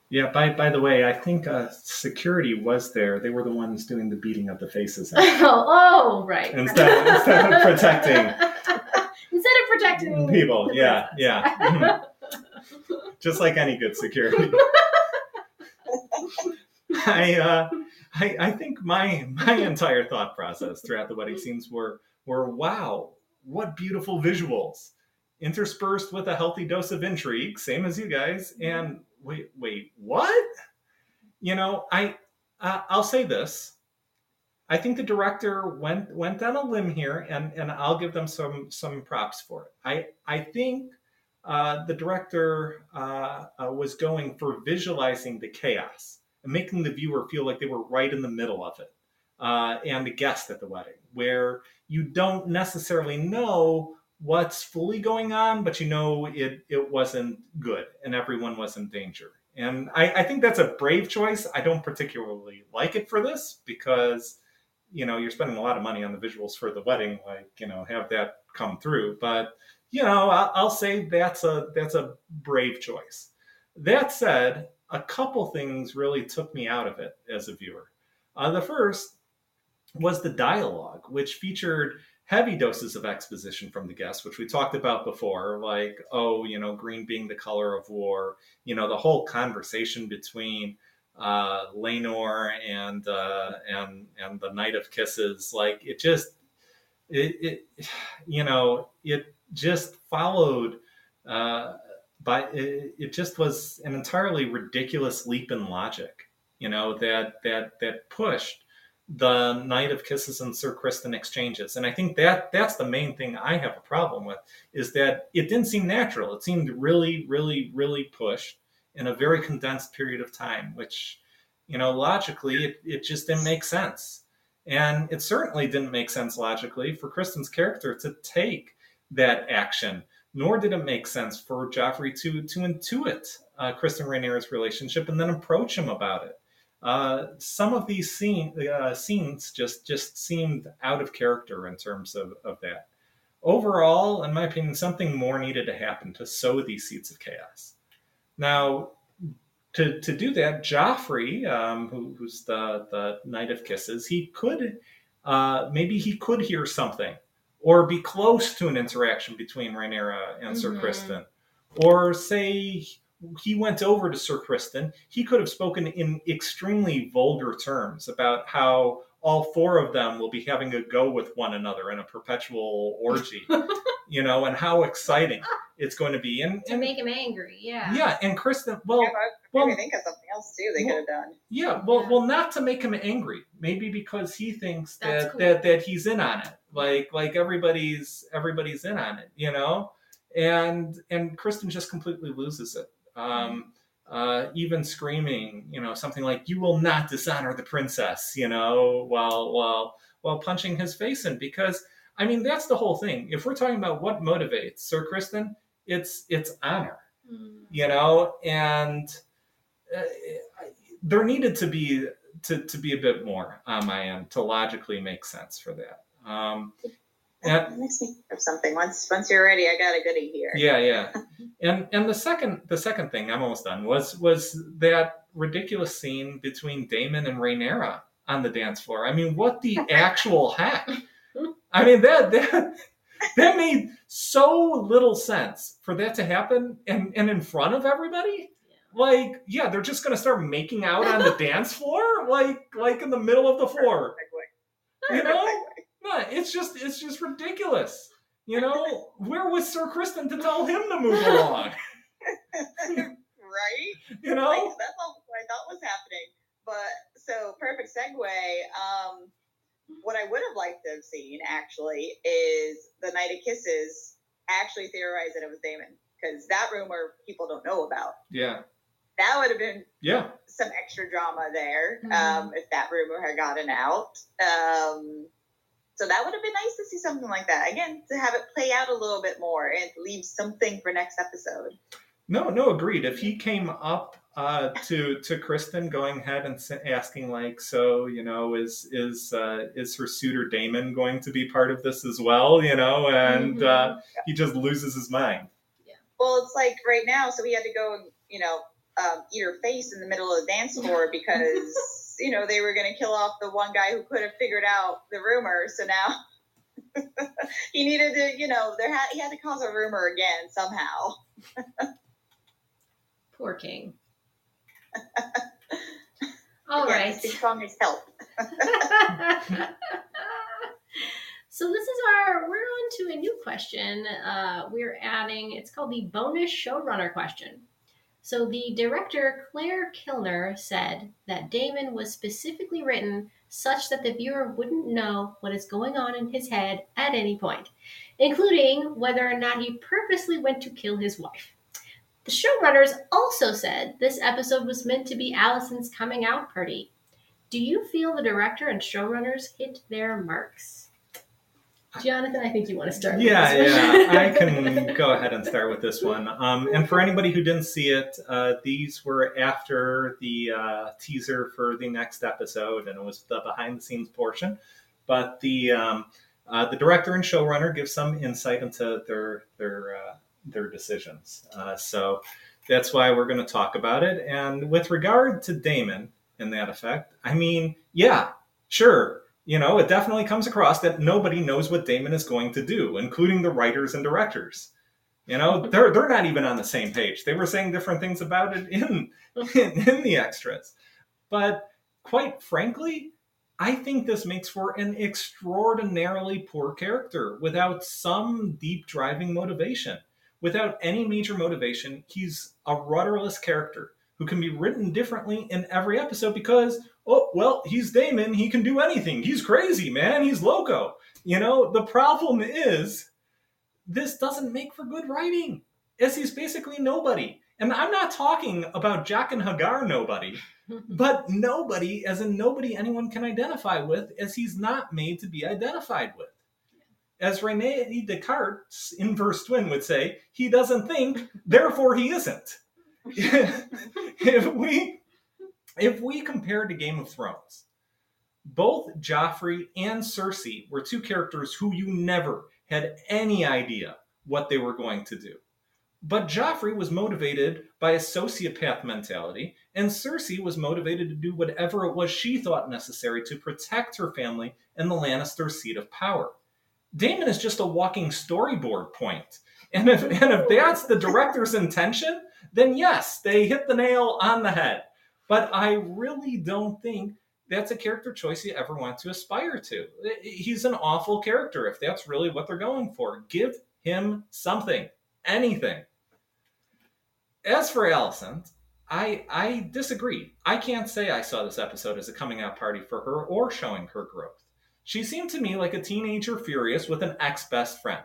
Yeah. By by the way, I think uh, security was there. They were the ones doing the beating of the faces. oh, oh, right. Instead- instead of protecting. instead of protecting People. Yeah. Yeah. Just like any good security. I, uh, I I think my my entire thought process throughout the wedding scenes were were wow, what beautiful visuals, interspersed with a healthy dose of intrigue, same as you guys. And wait, wait, what? You know, I uh, I'll say this. I think the director went went on a limb here, and and I'll give them some some props for it. I I think uh, the director uh, uh, was going for visualizing the chaos and making the viewer feel like they were right in the middle of it, uh, and a guest at the wedding, where you don't necessarily know what's fully going on, but you know it it wasn't good and everyone was in danger. And I, I think that's a brave choice. I don't particularly like it for this because you know you're spending a lot of money on the visuals for the wedding, like you know have that come through. But you know I'll, I'll say that's a that's a brave choice. That said, a couple things really took me out of it as a viewer. Uh, the first was the dialogue, which featured heavy doses of exposition from the guests, which we talked about before, like, oh, you know, green being the color of war, you know, the whole conversation between uh, Laenor and uh, and and the Knight of Kisses. Like it just it, it you know it just followed uh, by it, it just was an entirely ridiculous leap in logic. You know that that that pushed the Knight of Kisses and Sir Criston exchanges. And I think that that's the main thing I have a problem with is that it didn't seem natural. It seemed really, really, really pushed in a very condensed period of time, which, you know, logically it, it just didn't make sense. And it certainly didn't make sense logically for Criston's character to take that action, nor did it make sense for Joffrey to to intuit uh, Criston Rhaenyra's relationship and then approach him about it. Uh, some of these scene, uh, scenes just just seemed out of character in terms of, of that. Overall, in my opinion, something more needed to happen to sow these seeds of chaos. Now, to, to do that, Joffrey, um, who, who's the, the Knight of Kisses, he could uh, maybe he could hear something or be close to an interaction between Rhaenyra and mm-hmm. Sir Criston, or say he went over to Sir Criston, he could have spoken in extremely vulgar terms about how all four of them will be having a go with one another in a perpetual orgy, you know, and how exciting it's going to be. And, to make him angry, yeah. Yeah, and Criston, well, yeah, well, I think of something else too they well, could have done. Yeah, well, yeah. well, not to make him angry, maybe because he thinks that cool. that that he's in on it, like like everybody's everybody's in on it, you know, and and Criston just completely loses it um, uh, even screaming, you know, something like "You will not dishonor the princess," you know, while while while punching his face in. Because I mean, that's the whole thing. If we're talking about what motivates Sir Criston it's it's honor, mm. you know, and uh, there needed to be to, to be a bit more on my end to logically make sense for that. Um, and, makes me of something. Once once you're ready, I got a goodie here. Yeah, yeah. and and the second the second thing I'm almost done was was that ridiculous scene between Daemon and Rhaenyra on the dance floor. I mean, what the actual heck? I mean that that that made so little sense for that to happen and and in front of everybody. Like, yeah, they're just gonna start making out on the dance floor, like like in the middle of the floor. You know? Yeah, it's just it's just ridiculous. You know, where was Sir Criston to tell him to move along? right? You know, like, that's all what I thought was happening. But so perfect segue. Um, what I would have liked to have seen actually is the Knight of Kisses actually theorized that it was Daemon because that rumor people don't know about. Yeah. That would have been yeah some extra drama there mm-hmm. um, if that rumor had gotten out. Um, so that would have been nice to see something like that. Again, to have it play out a little bit more and leave something for next episode. No, no, agreed. If he came up uh, to to Criston, going ahead and asking like, so you know, is is uh, is her suitor Daemon going to be part of this as well? You know, and mm-hmm. uh, he just loses his mind. Yeah. Well, it's like right now, so he had to go and you know um, eat her face in the middle of the dance floor because you know, they were going to kill off the one guy who could have figured out the rumor. So now he needed to, you know, there had he had to cause a rumor again somehow. Poor King. All right. Strongest help. so this is our we're on to a new question. Uh, we're adding it's called the bonus showrunner question. So the director Claire Kilner said that Daemon was specifically written such that the viewer wouldn't know what is going on in his head at any point, including whether or not he purposely went to kill his wife. The showrunners also said this episode was meant to be Alicent's coming out party. Do you feel the director and showrunners hit their marks? Jonathan, I think you want to start. Yeah, yeah, I can go ahead and start with this one. Um, and for anybody who didn't see it, uh, these were after the uh, teaser for the next episode, and it was the behind-the-scenes portion. But the um, uh, the director and showrunner give some insight into their their uh, their decisions. Uh, so that's why we're going to talk about it. And with regard to Daemon, and that effect, I mean, yeah, sure you know, it definitely comes across that nobody knows what Daemon is going to do, including the writers and directors. You know, mm-hmm. they're they're not even on the same page. They were saying different things about it in mm-hmm. in, in the extras. But quite frankly, I think this makes for an extraordinarily poor character without some deep driving motivation. Without any major motivation, he's a rudderless character who can be written differently in every episode because, oh, well, he's Daemon. He can do anything. He's crazy, man. He's loco. You know, the problem is this doesn't make for good writing, as he's basically nobody. And I'm not talking about Jaqen H'ghar nobody, but nobody, as in nobody anyone can identify with, as he's not made to be identified with. As Rene Descartes' inverse twin would say, he doesn't think, therefore he isn't. if we if we compare to Game of Thrones, both Joffrey and Cersei were two characters who you never had any idea what they were going to do. But Joffrey was motivated by a sociopath mentality, and Cersei was motivated to do whatever it was she thought necessary to protect her family and the Lannister seat of power. Daemon is just a walking storyboard point. And if, and if that's the director's intention, then yes, they hit the nail on the head. But I really don't think that's a character choice you ever want to aspire to. He's an awful character if that's really what they're going for. Give him something, anything. As for Alicent, I I disagree. I can't say I saw this episode as a coming out party for her or showing her growth. She seemed to me like a teenager furious with an ex best friend.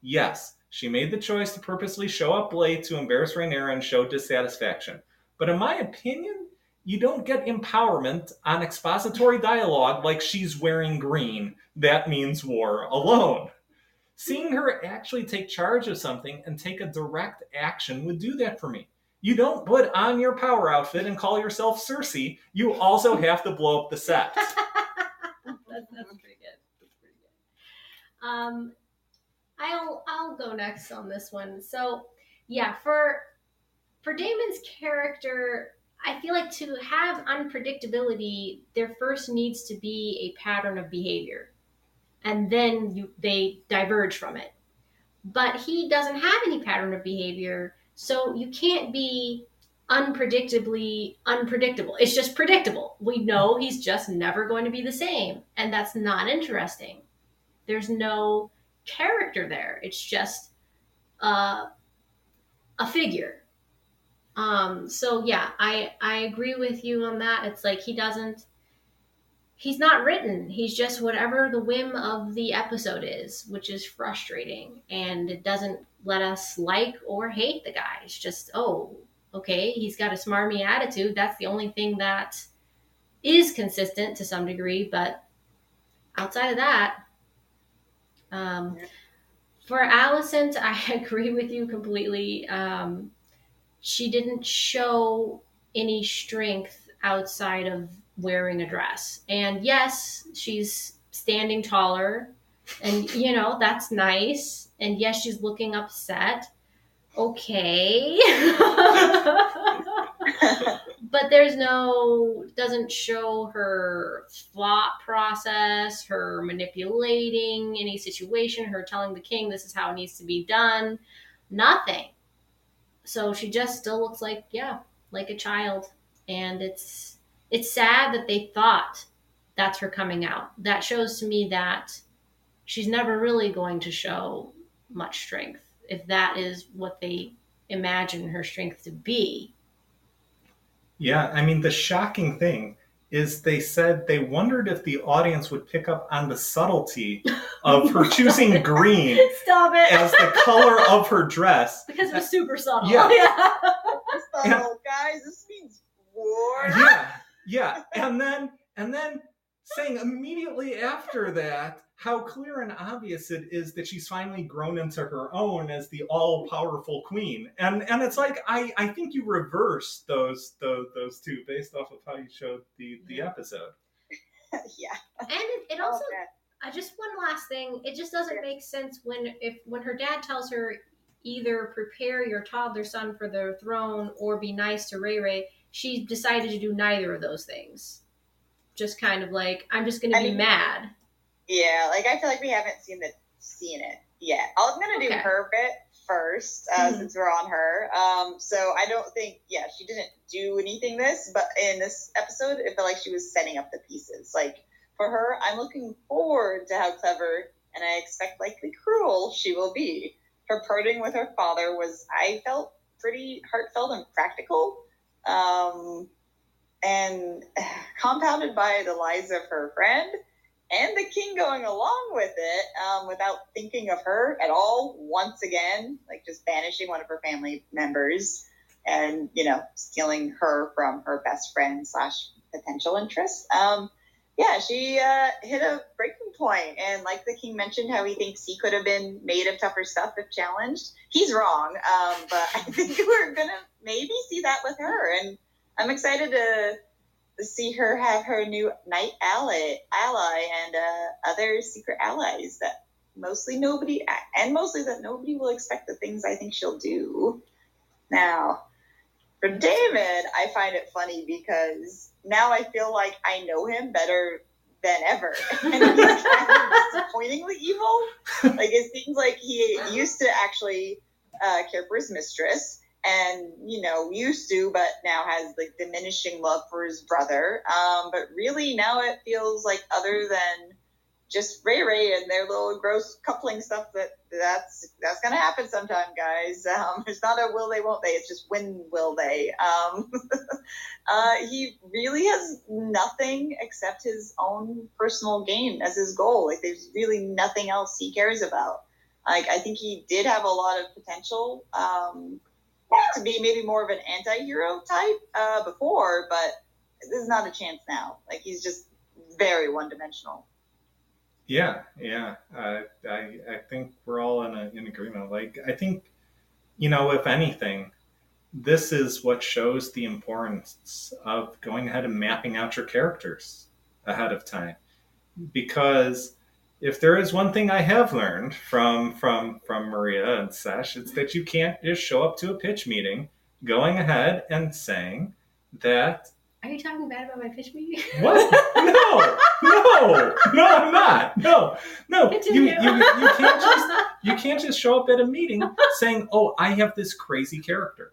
Yes, she made the choice to purposely show up late to embarrass Rhaenyra and show dissatisfaction. But in my opinion, you don't get empowerment on expository dialogue like she's wearing green. That means war alone. Seeing her actually take charge of something and take a direct action would do that for me. You don't put on your power outfit and call yourself Cersei. You also have to blow up the set. that's, that's pretty good. That's pretty good. Um, I'll I'll go next on this one. So yeah, for for Daemon's character, I feel like to have unpredictability, there first needs to be a pattern of behavior and then you they diverge from it. But he doesn't have any pattern of behavior, so you can't be unpredictably unpredictable. It's just predictable. We know he's just never going to be the same, and that's not interesting. There's no character there. It's just uh, a figure. Um, so yeah, I I agree with you on that. It's like he doesn't he's not written. He's just whatever the whim of the episode is, which is frustrating. And it doesn't let us like or hate the guy. It's just, oh, okay, he's got a smarmy attitude. That's the only thing that is consistent to some degree. But outside of that, um, for Alicent, I agree with you completely. Um, she didn't show any strength outside of wearing a dress. And yes, she's standing taller, and you know, that's nice. And yes, she's looking upset. Okay. but there's no doesn't show her thought process, her manipulating any situation, her telling the king this is how it needs to be done. Nothing. So she just still looks like, yeah, like a child. And it's it's sad that they thought that's her coming out. That shows to me that she's never really going to show much strength if that is what they imagine her strength to be. Yeah, I mean, the shocking thing is they said they wondered if the audience would pick up on the subtlety of her choosing green Stop it. as the color of her dress. because it was super subtle. Yeah. yeah. So, guys, this means war. Yeah, yeah, and then and then saying immediately after that how clear and obvious it is that she's finally grown into her own as the all-powerful queen and and it's like i i think you reversed those those those two based off of how you showed the the episode yeah. And it, it also Okay. I just one last thing. It just doesn't make sense when if when her dad tells her either prepare your toddler son for the throne or be nice to Ray Ray. She decided to do neither of those things. Just kind of like I'm just going to I be mean- mad. Yeah, like I feel like we haven't seen the seen it yet. I'm gonna do her bit first, uh, Mhm. since we're on her. Um, so I don't think, yeah, she didn't do anything this, but in this episode, it felt like she was setting up the pieces. Like for her, I'm looking forward to how clever and I expect likely cruel she will be. Her parting with her father was, I felt, pretty heartfelt and practical. Um, and compounded by the lies of her friend and the king going along with it um, without thinking of her at all once again like just banishing one of her family members and you know stealing her from her best friend slash potential interest. Um, yeah she uh, hit a breaking point and like the king mentioned how he thinks he could have been made of tougher stuff if challenged. He's wrong um, but i think we're gonna maybe see that with her and i'm excited to to see her have her new knight ally, ally and uh, other secret allies that mostly nobody and mostly that nobody will expect the things I think she'll do. Now, for David, I find it funny because now I feel like I know him better than ever, and he's kind of disappointingly evil. Like it seems like he used to actually uh, care for his mistress and you know used to but now has like diminishing love for his brother. Um but really now it feels like other than just ray ray and their little gross coupling stuff that that's that's gonna happen sometime guys. Um it's not a will they won't they it's just when will they. Um uh he really has nothing except his own personal gain as his goal. Like there's really nothing else he cares about. Like i think he did have a lot of potential um to be maybe more of an anti-hero type uh, before, but this is not a chance now. Like he's just very one-dimensional. Yeah, yeah. Uh, I I think we're all in a, in agreement. Like I think, you know, if anything, this is what shows the importance of going ahead and mapping out your characters ahead of time, because if there is one thing I have learned from from from Maria and Sesh, it's that you can't just show up to a pitch meeting, going ahead and saying that Are you talking bad about my pitch meeting? what? No, no, no, I'm not. No, no. You, you, you can't just you can't just show up at a meeting saying, "Oh, I have this crazy character,"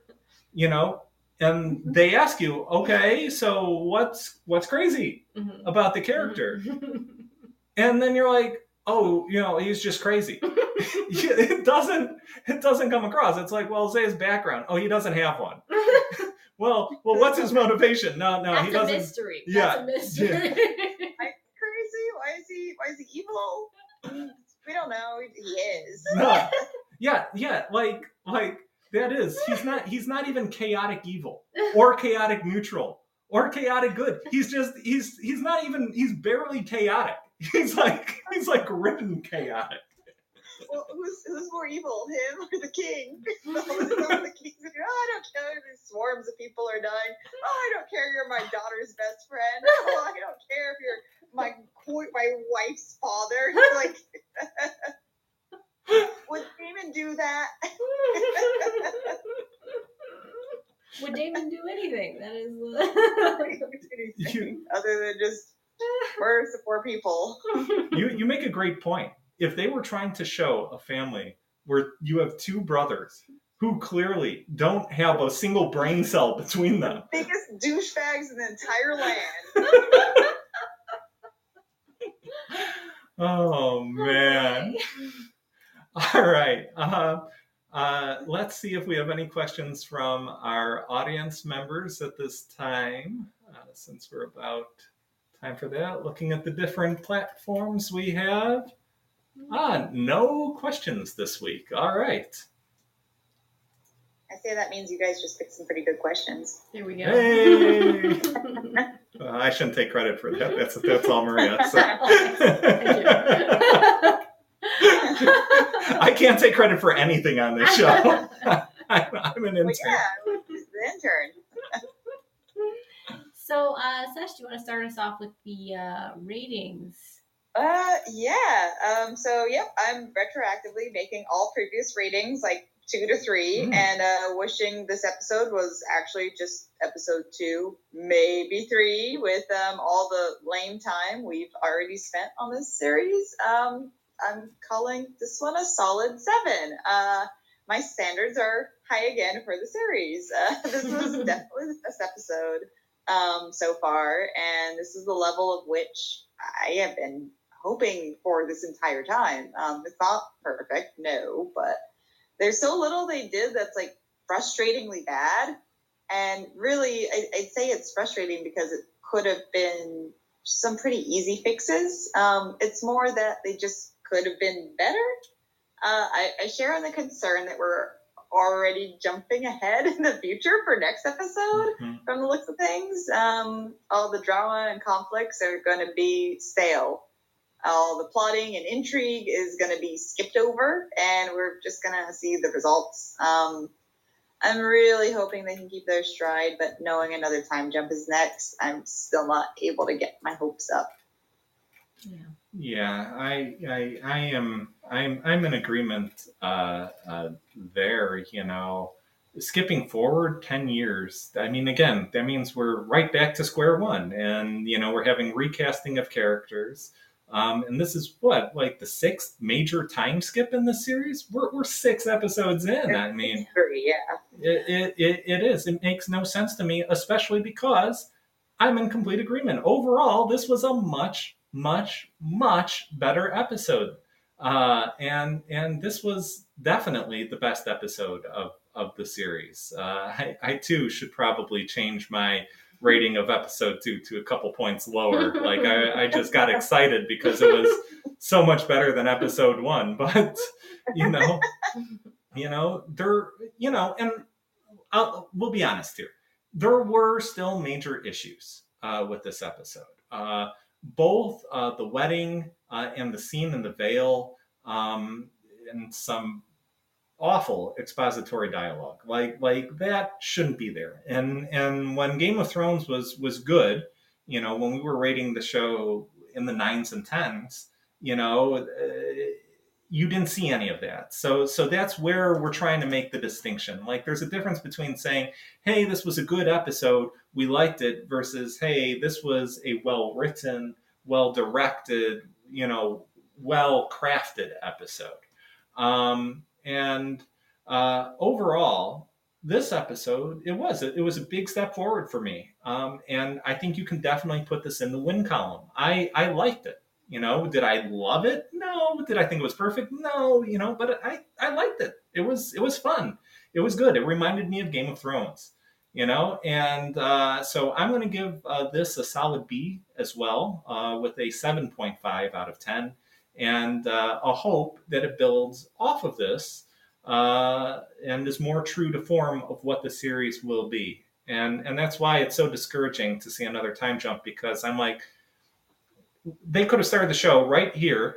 you know. And they ask you, "Okay, so what's what's crazy Mhm. about the character?" And then you're like, "Oh, you know, he's just crazy." it doesn't it doesn't come across. It's like, well, say his background. Oh, he doesn't have one. Well, well, what's his motivation? No, no, That's he doesn't. mystery. Yeah, Crazy? That's a mystery. Crazy? Why is he? Why is he evil? We don't know. He is. no. Yeah, yeah, like like that is. He's not he's not even chaotic evil or chaotic neutral or chaotic good. He's just he's he's not even he's barely chaotic. He's like he's like written chaotic. Well, who's who's more evil, him or the king? The kings are, oh, I don't care. If these swarms of people are dying. Oh, I don't care. You're my daughter's best friend. Oh, I don't care if you're my my wife's father. He's like, would Daemon do that? Would Daemon do anything? That is. Anything other than just murder some poor people. You you make a great point. If they were trying to show a family where you have two brothers who clearly don't have a single brain cell between them, Biggest douchebags in the entire land. oh man. All right. Uh, uh, let's see if we have any questions from our audience members at this time, uh, since we're about time for that. Looking at the different platforms we have. Ah, no questions this week. All right. I say that means you guys just picked some pretty good questions. There we go. Hey! Uh, I shouldn't take credit for that. That's that's all Maria. So. I can't take credit for anything on this show. I'm, I'm an intern. But yeah, the intern. So, uh, Sesh, do you want to start us off with the uh, ratings? Uh, yeah. Um, so yep, I'm retroactively making all previous ratings like two to three, Mm. and uh, wishing this episode was actually just episode two, maybe three, with um all the lame time we've already spent on this series. Um, I'm calling this one a solid seven. Uh, my standards are high again for the series. Uh, this was definitely the best episode um, so far, and this is the level of which I have been hoping for this entire time. Um, it's not perfect, no, but there's so little they did that's like frustratingly bad. And really, I, would say it's frustrating because it could have been some pretty easy fixes. Um, it's more that they just could have been better. Uh, I, I share in the concern that we're already jumping ahead in the future for next episode mm-hmm. from the looks of things. Um, all the drama and conflicts are going to be stale. All the plotting and intrigue is going to be skipped over, and we're just going to see the results. Um, I'm really hoping they can keep their stride, but knowing another time jump is next, I'm still not able to get my hopes up. Yeah. Yeah, I, I, I am, I'm, I'm in agreement uh, uh, there. You know, skipping forward ten years. I mean, again, that means we're right back to square one, and you know, we're having recasting of characters. Um, and this is what, like the sixth major time skip in the series? We're, we're six episodes in. I mean, yeah. It, it, it, it is. It makes no sense to me, especially because I'm in complete agreement. Overall, this was a much, much, much better episode. Uh, and and this was definitely the best episode of, of the series. Uh, I, I too should probably change my rating of episode two to a couple points lower. like I, I just got excited because it was so much better than episode one. But you know, you know, there, you know, and I'll, we'll be honest here. There were still major issues uh, with this episode. Uh, both uh, the wedding uh, and the scene in the Vale, um, and some awful expository dialogue. Like like that shouldn't be there. And and when Game of Thrones was was good, you know, when we were rating the show in the nines and tens, you know, you didn't see any of that. So so that's where we're trying to make the distinction. Like there's a difference between saying, "Hey, this was a good episode, we liked it," versus, "Hey, this was a well written, well directed, you know, well crafted episode." Um, and uh, overall, this episode it was it was a big step forward for me, um, and I think you can definitely put this in the win column. I I liked it. You know, did I love it? No. Did I think it was perfect? No. You know, but I I liked it. It was it was fun. It was good. It reminded me of Game of Thrones. You know, and uh, so I'm going to give uh, this a solid B as well, uh, with a 7.5 out of 10 and uh, a hope that it builds off of this uh, and is more true to form of what the series will be. And and that's why it's so discouraging to see another time jump because I'm like, they could have started the show right here.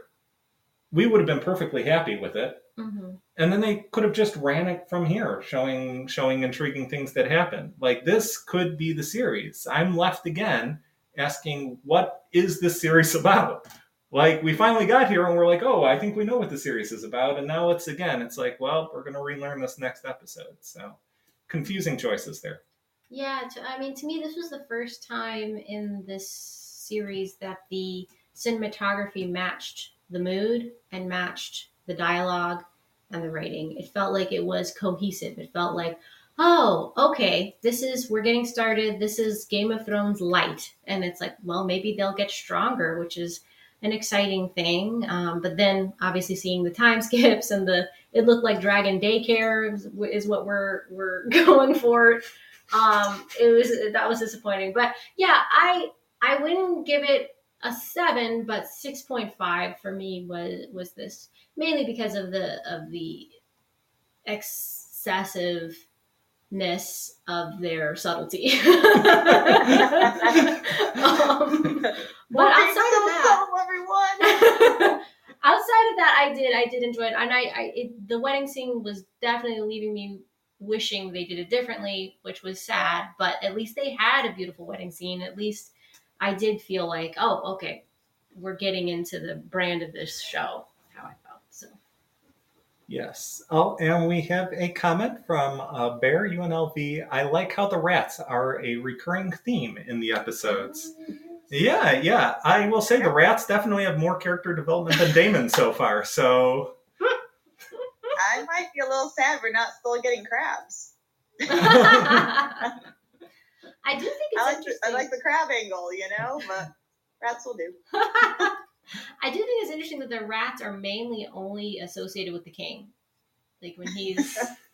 We would have been perfectly happy with it. Mm-hmm. And then they could have just ran it from here, showing showing intriguing things that happen. Like this could be the series. I'm left again asking, what is this series about? like we finally got here and we're like, oh, I think we know what the series is about. And now it's again, it's like, well, we're going to relearn this next episode. So confusing choices there. Yeah, to, I mean, to me, this was the first time in this series that the cinematography matched the mood and matched the dialogue and the writing. It felt like it was cohesive. It felt like, oh, okay, this is, we're getting started. This is Game of Thrones light. And it's like, well, maybe they'll get stronger, which is an exciting thing. Um, but then obviously seeing the time skips and the it looked like Dragon Daycare is, is what we're we're going for. Um, it was that was disappointing. But yeah, I I wouldn't give it a seven, but six point five for me was was this mainly because of the of the excessive of their subtlety. um, but outside of that, everyone. outside of that, I did I did enjoy it, and I, I it, the wedding scene was definitely leaving me wishing they did it differently, which was sad. But at least they had a beautiful wedding scene. At least I did feel like, oh, okay, we're getting into the brand of this show. How I felt. So, yes. Oh, and we have a comment from uh, Bear UNLV. I like how the rats are a recurring theme in the episodes. Yeah, yeah. I will say the rats definitely have more character development than Daemon so far. So I I might be a little sad we're not still getting crabs. I do think it's I like the, interesting. I like the crab angle, you know, but rats will do. I do think it's interesting that the rats are mainly only associated with the king. Like when he's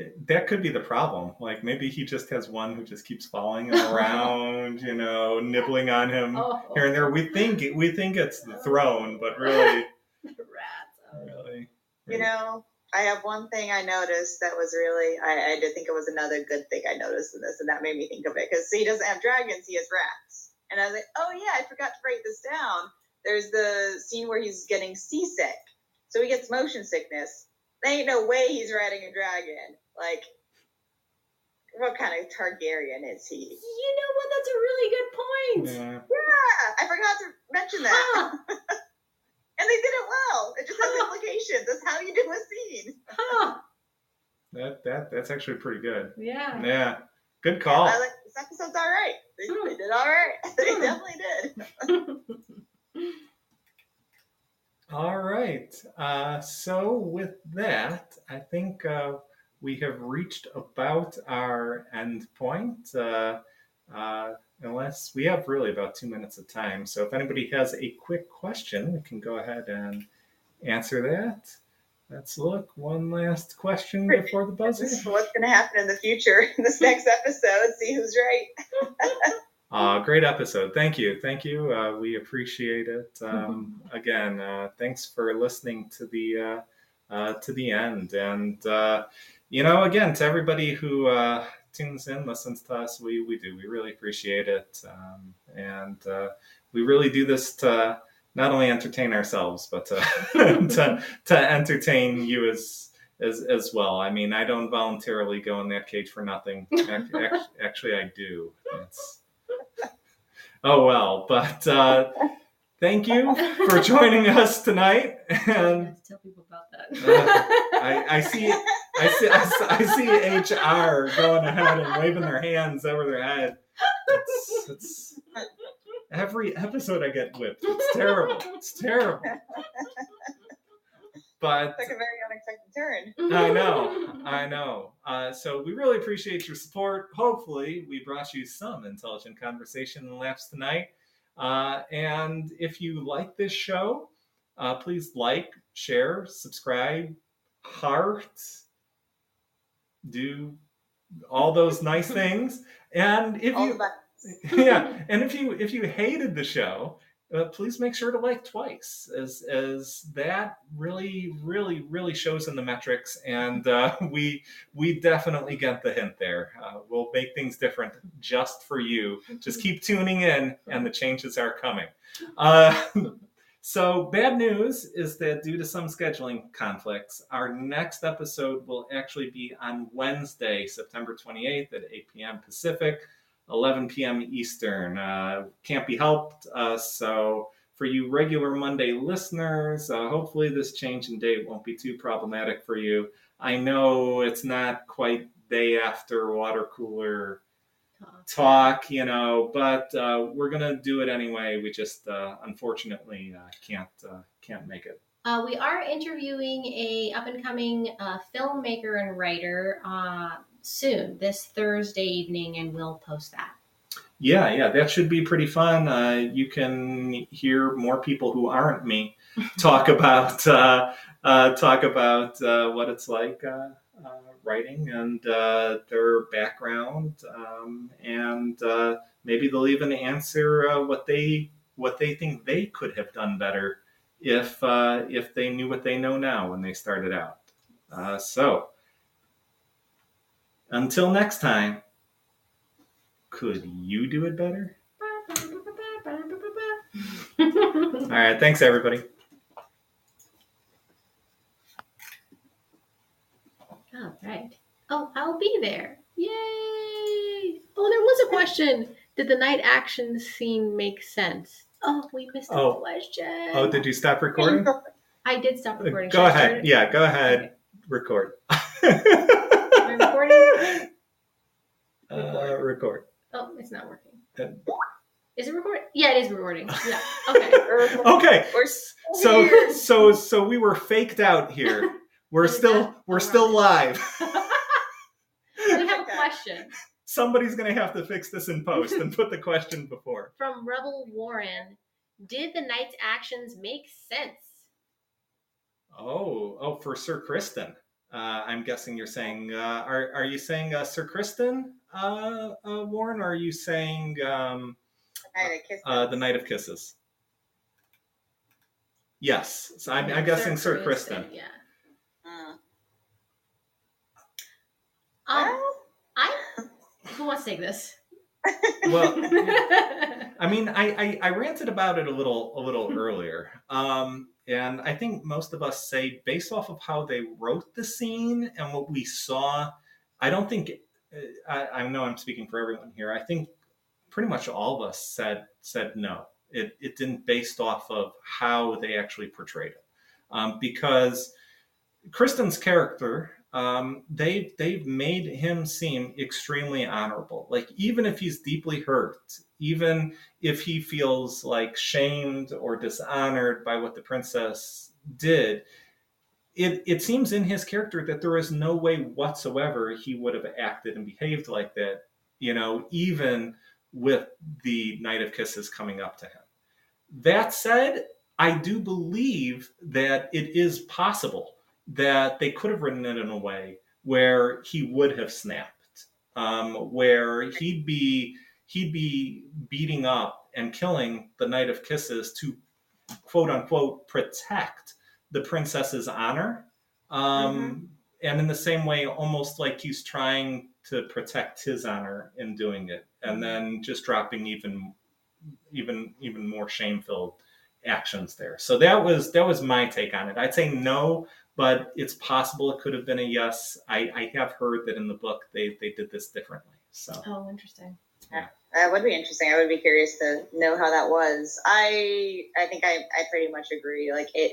Yeah, that could be the problem. Like maybe he just has one who just keeps following him around, you know, nibbling on him oh here and there. We think we think it's the throne, but really, rats. Oh. really, You know, I have one thing I noticed that was really, I, I did think it was another good thing I noticed in this, and that made me think of it. Because he doesn't have dragons, he has rats. And I was like, oh yeah, I forgot to write this down. There's the scene where he's getting seasick. So he gets motion sickness. There ain't no way he's riding a dragon. Like, what kind of Targaryen is he? You know what? That's a really good point. yeah. Yeah, I forgot to mention that. Huh. And they did it well. It just has implications. That's how you do a scene. Huh. That that that's actually pretty good. Yeah. Yeah, good call. I like this episode's all right. They, Hmm. they did all right. They Hmm. definitely did. All right. Uh, so with that, I think uh, we have reached about our end point. Uh, uh, unless we have really about two minutes of time. So if anybody has a quick question, we can go ahead and answer that. Let's look. One last question before the buzzer. This is what's going to happen in the future in this next episode. See who's right. Uh, great episode. Thank you. Thank you. Uh, we appreciate it. Um, again, uh, thanks for listening to the uh, uh, to the end. And uh, you know, again, to everybody who uh, tunes in, listens to us, we we do. We really appreciate it. Um, and uh, we really do this to not only entertain ourselves, but to to, to entertain you as. As, as well. I mean, I don't voluntarily go in that cage for nothing. Ac- ac- Actually, I do. It's, Oh well, but uh, thank you for joining us tonight. I And to tell people about that. I, I see, I see, I see, I see HR going ahead and waving their hands over their head. It's, it's every episode I get whipped. It's terrible. It's terrible. But It's like a very unexpected turn. I know, I know. Uh, so we really appreciate your support. Hopefully, we brought you some intelligent conversation and laughs tonight. Uh, and if you like this show, uh, please like, share, subscribe, heart, do all those nice things. And if All you yeah, and if you if you hated the show, uh, please make sure to like twice, as as that really really really shows in the metrics, and uh, we we definitely get the hint there. Uh, we'll make things different just for you. Just keep tuning in, and the changes are coming. So bad news is that due to some scheduling conflicts, our next episode will actually be on Wednesday, September 28th at 8 p.m. Pacific. 11 p.m. Eastern. Uh, can't be helped. Uh, so, for you regular Monday listeners, uh, hopefully this change in date won't be too problematic for you. I know it's not quite day after water cooler talk, you know, but uh, we're gonna do it anyway. We just uh, unfortunately uh, can't uh, can't make it. Uh, we are interviewing a up and coming uh, filmmaker and writer uh, soon, this Thursday evening, and we'll post that. Yeah, yeah, that should be pretty fun. Uh, you can hear more people who aren't me talk about uh, uh, talk about uh, what it's like uh, uh, writing and uh, their background, um, and uh, maybe they'll even answer uh, what they what they think they could have done better if uh, if they knew what they know now when they started out. Uh, so until next time, could you do it better? All right, thanks everybody. All right. Oh, I'll be there. Yay! Oh, there was a question. Did the night action scene make sense? Oh, we missed a Oh. question. Oh, did you stop recording? I did stop recording. Go Should ahead. Yeah, go ahead. Record. Am I recording? uh, record. Oh, it's not working. Uh, Is it recording? Yeah, it is recording. Yeah. Okay. Or- Okay. or So so so we were faked out here. We're still that we're still live. we have a question Somebody's gonna have to fix this in post and put the question before. from Rebel Warren. Did the knight's actions make sense? Oh, oh, for Sir Criston. Uh, I'm guessing you're saying. Uh, are are you saying uh, Sir Criston uh, uh, Warren, or are you saying um, Night uh, the Knight of Kisses? Yes, so I'm, I'm guessing Sir Criston. Yeah. Mm. Um, Well, I. To take this? Well, I mean, I, I, I ranted about it a little a little earlier, um, and I think most of us say, based off of how they wrote the scene and what we saw, I don't think uh, I, I know I'm speaking for everyone here. I think pretty much all of us said said no. It it didn't based off of how they actually portrayed it, um, because Criston's character um, they they've made him seem extremely honorable. Like even if he's deeply hurt, even if he feels like shamed or dishonored by what the princess did, it it seems in his character that there is no way whatsoever he would have acted and behaved like that. You know, even with the Knight of Kisses coming up to him. That said, I do believe that it is possible that they could have written it in a way where he would have snapped, um, where he'd be he'd be beating up and killing the Knight of Kisses to quote unquote protect the princess's honor, um, and in the same way, almost like he's trying to protect his honor in doing it, and then just dropping even even even more shame filled actions there. So that was that was my take on it. I'd say no but it's possible it could have been a yes. I, I have heard that in the book they, they did this differently. So oh, interesting. Yeah. That would be interesting. I would be curious to know how that was. I I think I, I pretty much agree. Like it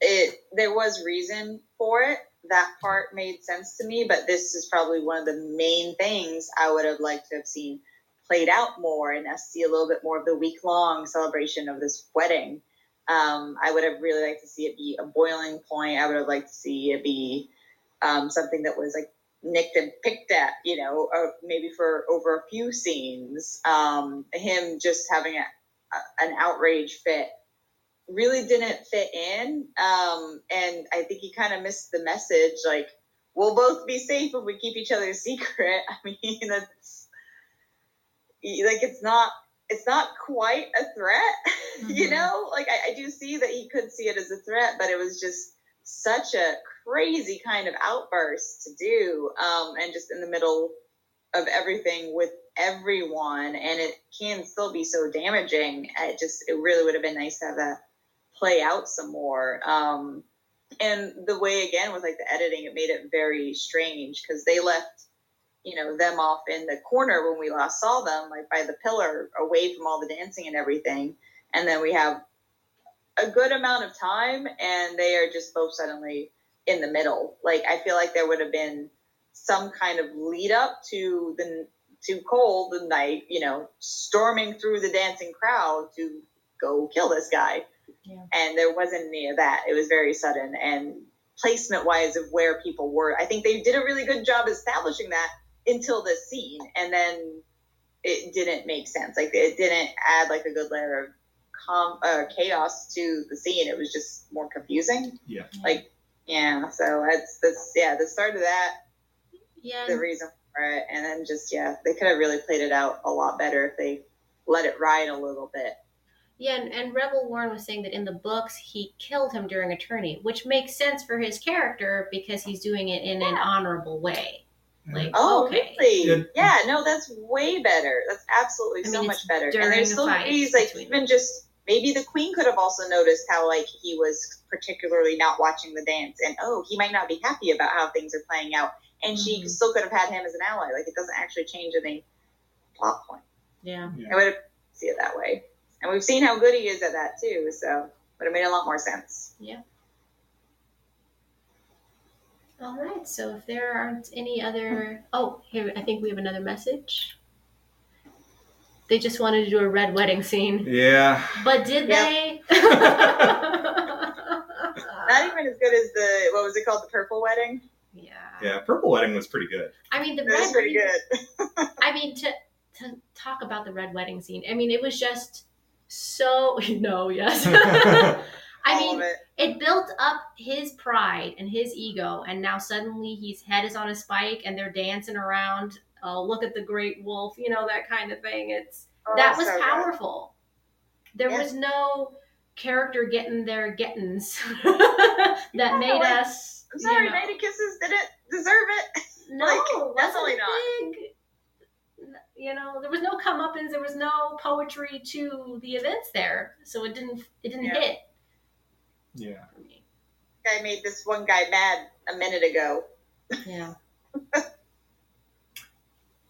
it there was reason for it. That part made sense to me, but this is probably one of the main things I would have liked to have seen played out more and us see a little bit more of the week long celebration of this wedding. Um, I would have really liked to see it be a boiling point. I would have liked to see it be um, something that was like nicked and picked at, you know, or maybe for over a few scenes. Um, him just having a, a, an outrage fit really didn't fit in. Um, and I think he kind of missed the message. Like, we'll both be safe if we keep each other's secret. I mean, that's like it's not it's not quite a threat, you Mhm. know. Like I, I do see that he could see it as a threat, but it was just such a crazy kind of outburst to do, um, and just in the middle of everything with everyone, and it can still be so damaging. It just it really would have been nice to have that play out some more. Um, and the way again with like the editing, it made it very strange because they left you know them off in the corner when we last saw them like by the pillar away from all the dancing and everything. And then we have a good amount of time and they are just both suddenly in the middle. Like i feel like there would have been some kind of lead up to the to Cole the knight you know storming through the dancing crowd to go kill this guy. Yeah. and there wasn't any of that. It was very sudden. And placement wise of where people were i think they did a really good job establishing that until this scene and then it didn't make sense. Like it didn't add like a good layer of com- uh, chaos to the scene. It was just more confusing. Yeah, like yeah so that's that's yeah the start of that Yeah. the reason for it. And then just yeah they could have really played it out a lot better if they let it ride a little bit. Yeah, and, and Rebel Warren was saying that in the books he killed him during a tourney, which makes sense for his character because he's doing it in an honorable way. Like, oh okay. really? Yeah. yeah no that's way better. That's absolutely I so much better. And there's the still fight ways like between even just maybe the queen could have also noticed how like he was particularly not watching the dance. And oh he might not be happy about how things are playing out. And she Mhm. still could have had him as an ally. Like it doesn't actually change any plot point. Yeah. i would see it that way. And we've seen how good he is at that too. So would have made a lot more sense All right. So if there aren't any other, oh, here I think we have another message. They just wanted to do a red wedding scene. Yeah. But did Yep. they? Not even as good as the what was it called, the purple wedding. yeah. Yeah. Purple Wedding was pretty good. I mean, the It was red pretty good. I mean, to to talk about the red wedding scene. I mean, it was just so no, yes. I All mean, it. it built up his pride and his ego, and now suddenly his head is on a spike, and they're dancing around. Oh, look at the great wolf, you know that kind of thing. It's Oh, that was so good. powerful. There Yeah. was no character getting their gettins that Yeah, made like, us. I'm sorry, you know, Knight of Kisses didn't deserve it. no, like, definitely not. big- you know, there was no comeuppance. There was no poetry to the events there, so it didn't. It didn't Yeah. hit Yeah. for me. Guy made this one guy mad a minute ago. Yeah.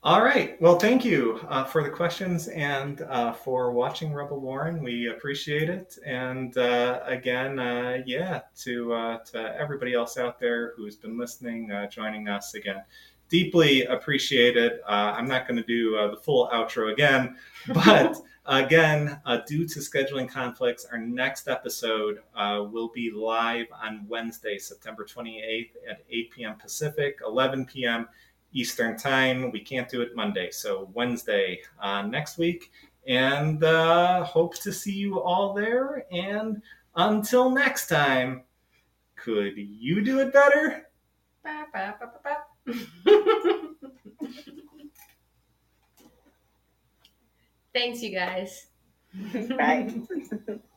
All right. Well, thank you uh, for the questions and uh, for watching Rebel Warren. We appreciate it. And uh, again, uh, yeah, to uh, to everybody else out there who's been listening, uh, joining us again, deeply appreciated. Uh, I'm not going to do uh, the full outro again, but again, uh, due to scheduling conflicts, our next episode uh, will be live on Wednesday, September 28th at 8 p.m. Pacific, 11 p.m. Eastern Time. We can't do it Monday, so Wednesday uh, next week. And uh, hope to see you all there. And until next time, could you do it better? Ba, ba, ba. Thanks, you guys. Bye.